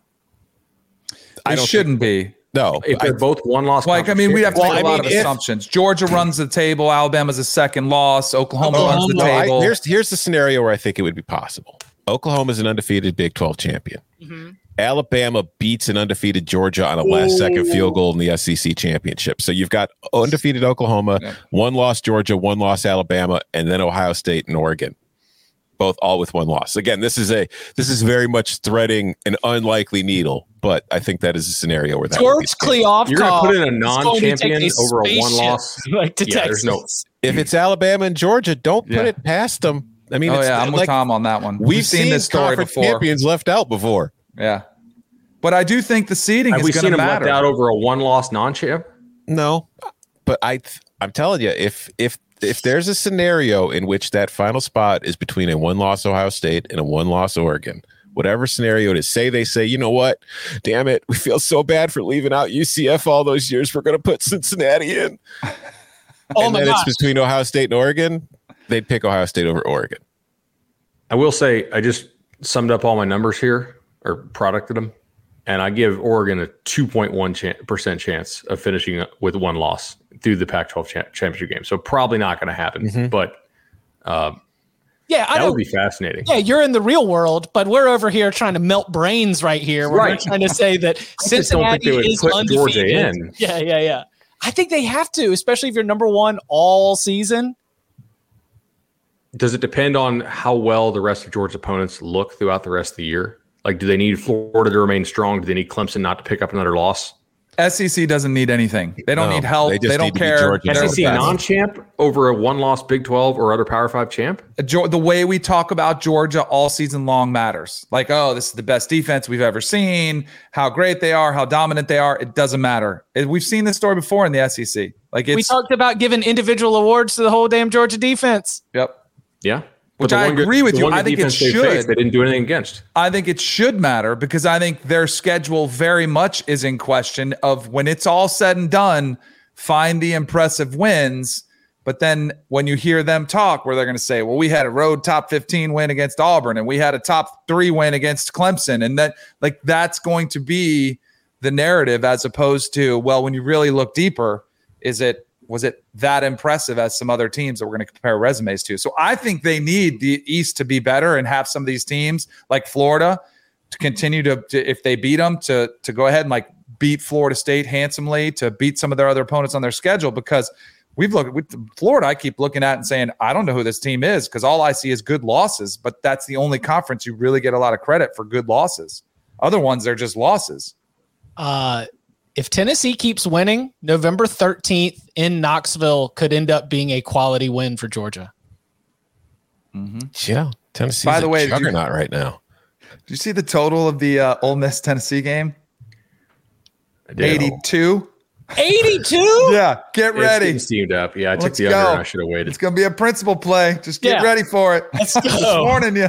I don't shouldn't think, be. No, if they're I, both one loss. Like I mean, we have to well, make a I lot mean, of if, assumptions. Georgia runs the table. Alabama's a second loss. Oklahoma oh, runs the no, table. I, here's here's the scenario where I think it would be possible. Oklahoma is an undefeated Big 12 champion. Mm-hmm. Alabama beats an undefeated Georgia on a last second field goal in the SEC championship. So you've got undefeated Oklahoma, yeah. one loss Georgia, one loss Alabama, and then Ohio State and Oregon both all with one loss. Again, this is a this is very much threading an unlikely needle, but I think that is a scenario where that George Kliavkoff. You're going to put in a non-champion a over a one loss. Like to yeah, Texas. no. If it's Alabama and Georgia, don't put yeah. it past them. I mean, oh yeah, I'm like, with Tom on that one. We've, we've seen this story before. Champions left out before. Yeah, but I do think the seating Have is going to matter. left out over a one-loss non-champ? No, but I I'm telling you, if if if there's a scenario in which that final spot is between a one loss Ohio State and a one loss Oregon, whatever scenario it is, say they say, you know what, damn it, we feel so bad for leaving out UCF all those years. We're going to put Cincinnati in. Oh and my then gosh. it's between Ohio State and Oregon. They'd pick Ohio State over Oregon. I will say I just summed up all my numbers here or producted them, and I give Oregon a 2.1 chance of finishing with one loss through the Pac-12 cha- championship game. So probably not going to happen, mm-hmm. but um, yeah, I that know. would be fascinating. Yeah, you're in the real world, but we're over here trying to melt brains right here. We're Right. trying to say that think Cincinnati they is put Georgia undefeated. in. Yeah, yeah, yeah. I think they have to, especially if you're number one all season. Does it depend on how well the rest of Georgia's opponents look throughout the rest of the year? Like, do they need Florida to remain strong? Do they need Clemson not to pick up another loss? SEC doesn't need anything. They don't No, need help. they They, don't need care. Georgia. They're the SEC non-champ over a one-loss Big 12 or other Power Five champ? Uh, the way we talk about Georgia all season long matters. Like, oh, this is the best defense we've ever seen. How great they are, how dominant they are. It doesn't matter. We've seen this story before in the SEC. Like, it's we talked about giving individual awards to the whole damn Georgia defense. yep. Yeah. Which I one good- agree with you. I think it they should. faced, They didn't do anything against. I think it should matter because I think their schedule very much is in question of when it's all said and done, find the impressive wins. But then when you hear them talk, where they're going to say, well, we had a road top 15 win against Auburn and we had a top three win against Clemson. And that, like, that's going to be the narrative as opposed to, well, when you really look deeper, is it, was it that impressive as some other teams that we're going to compare resumes to? So I think they need the East to be better and have some of these teams like Florida to continue to, to if they beat them to to go ahead and like beat Florida State handsomely to beat some of their other opponents on their schedule because we've looked with Florida. I keep looking at and saying I don't know who this team is because all I see is good losses, but that's the only conference you really get a lot of credit for good losses. Other ones they're just losses. Uh, if Tennessee keeps winning, November 13th in Knoxville could end up being a quality win for Georgia. Yeah, Tennessee's By the a way, did you- juggernaut right now. Did you see the total of the uh, Ole Miss Tennessee game? I. Eighty-two. 82? Yeah, get ready. getting steamed up. Yeah, I took Let's the under go. and I should have waited. It's gonna be a principal play. Just get Yeah. ready for it. Let's Just go. warning you.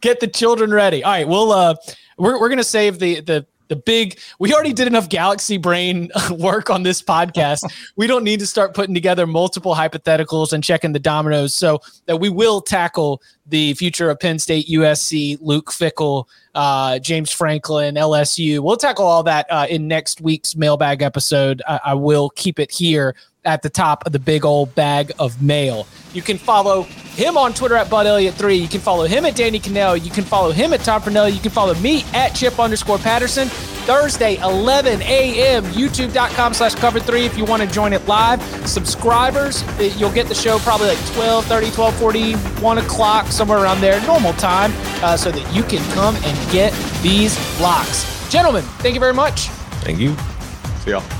Get the children ready. All right, we'll uh we're we're gonna save the the the big we already did enough galaxy brain work on this podcast. We don't need to start putting together multiple hypotheticals and checking the dominoes so that we will tackle the future of penn state usc luke fickell uh, james franklin lsu we'll tackle all that uh, in next week's mailbag episode. I, I will keep it here at the top of the big old bag of mail. You can follow him on Twitter at Bud Elliott3. You can follow him at Danny Kanell. You can follow him at Tom Fornelli. You can follow me at Chip underscore Patterson. Thursday, 11 a.m., youtube.com slash cover three if you want to join it live. Subscribers, you'll get the show probably like 12, 30, 12, 40, 1 o'clock, somewhere around there, normal time, uh, so that you can come and get these blocks. Gentlemen, thank you very much. Thank you. See y'all.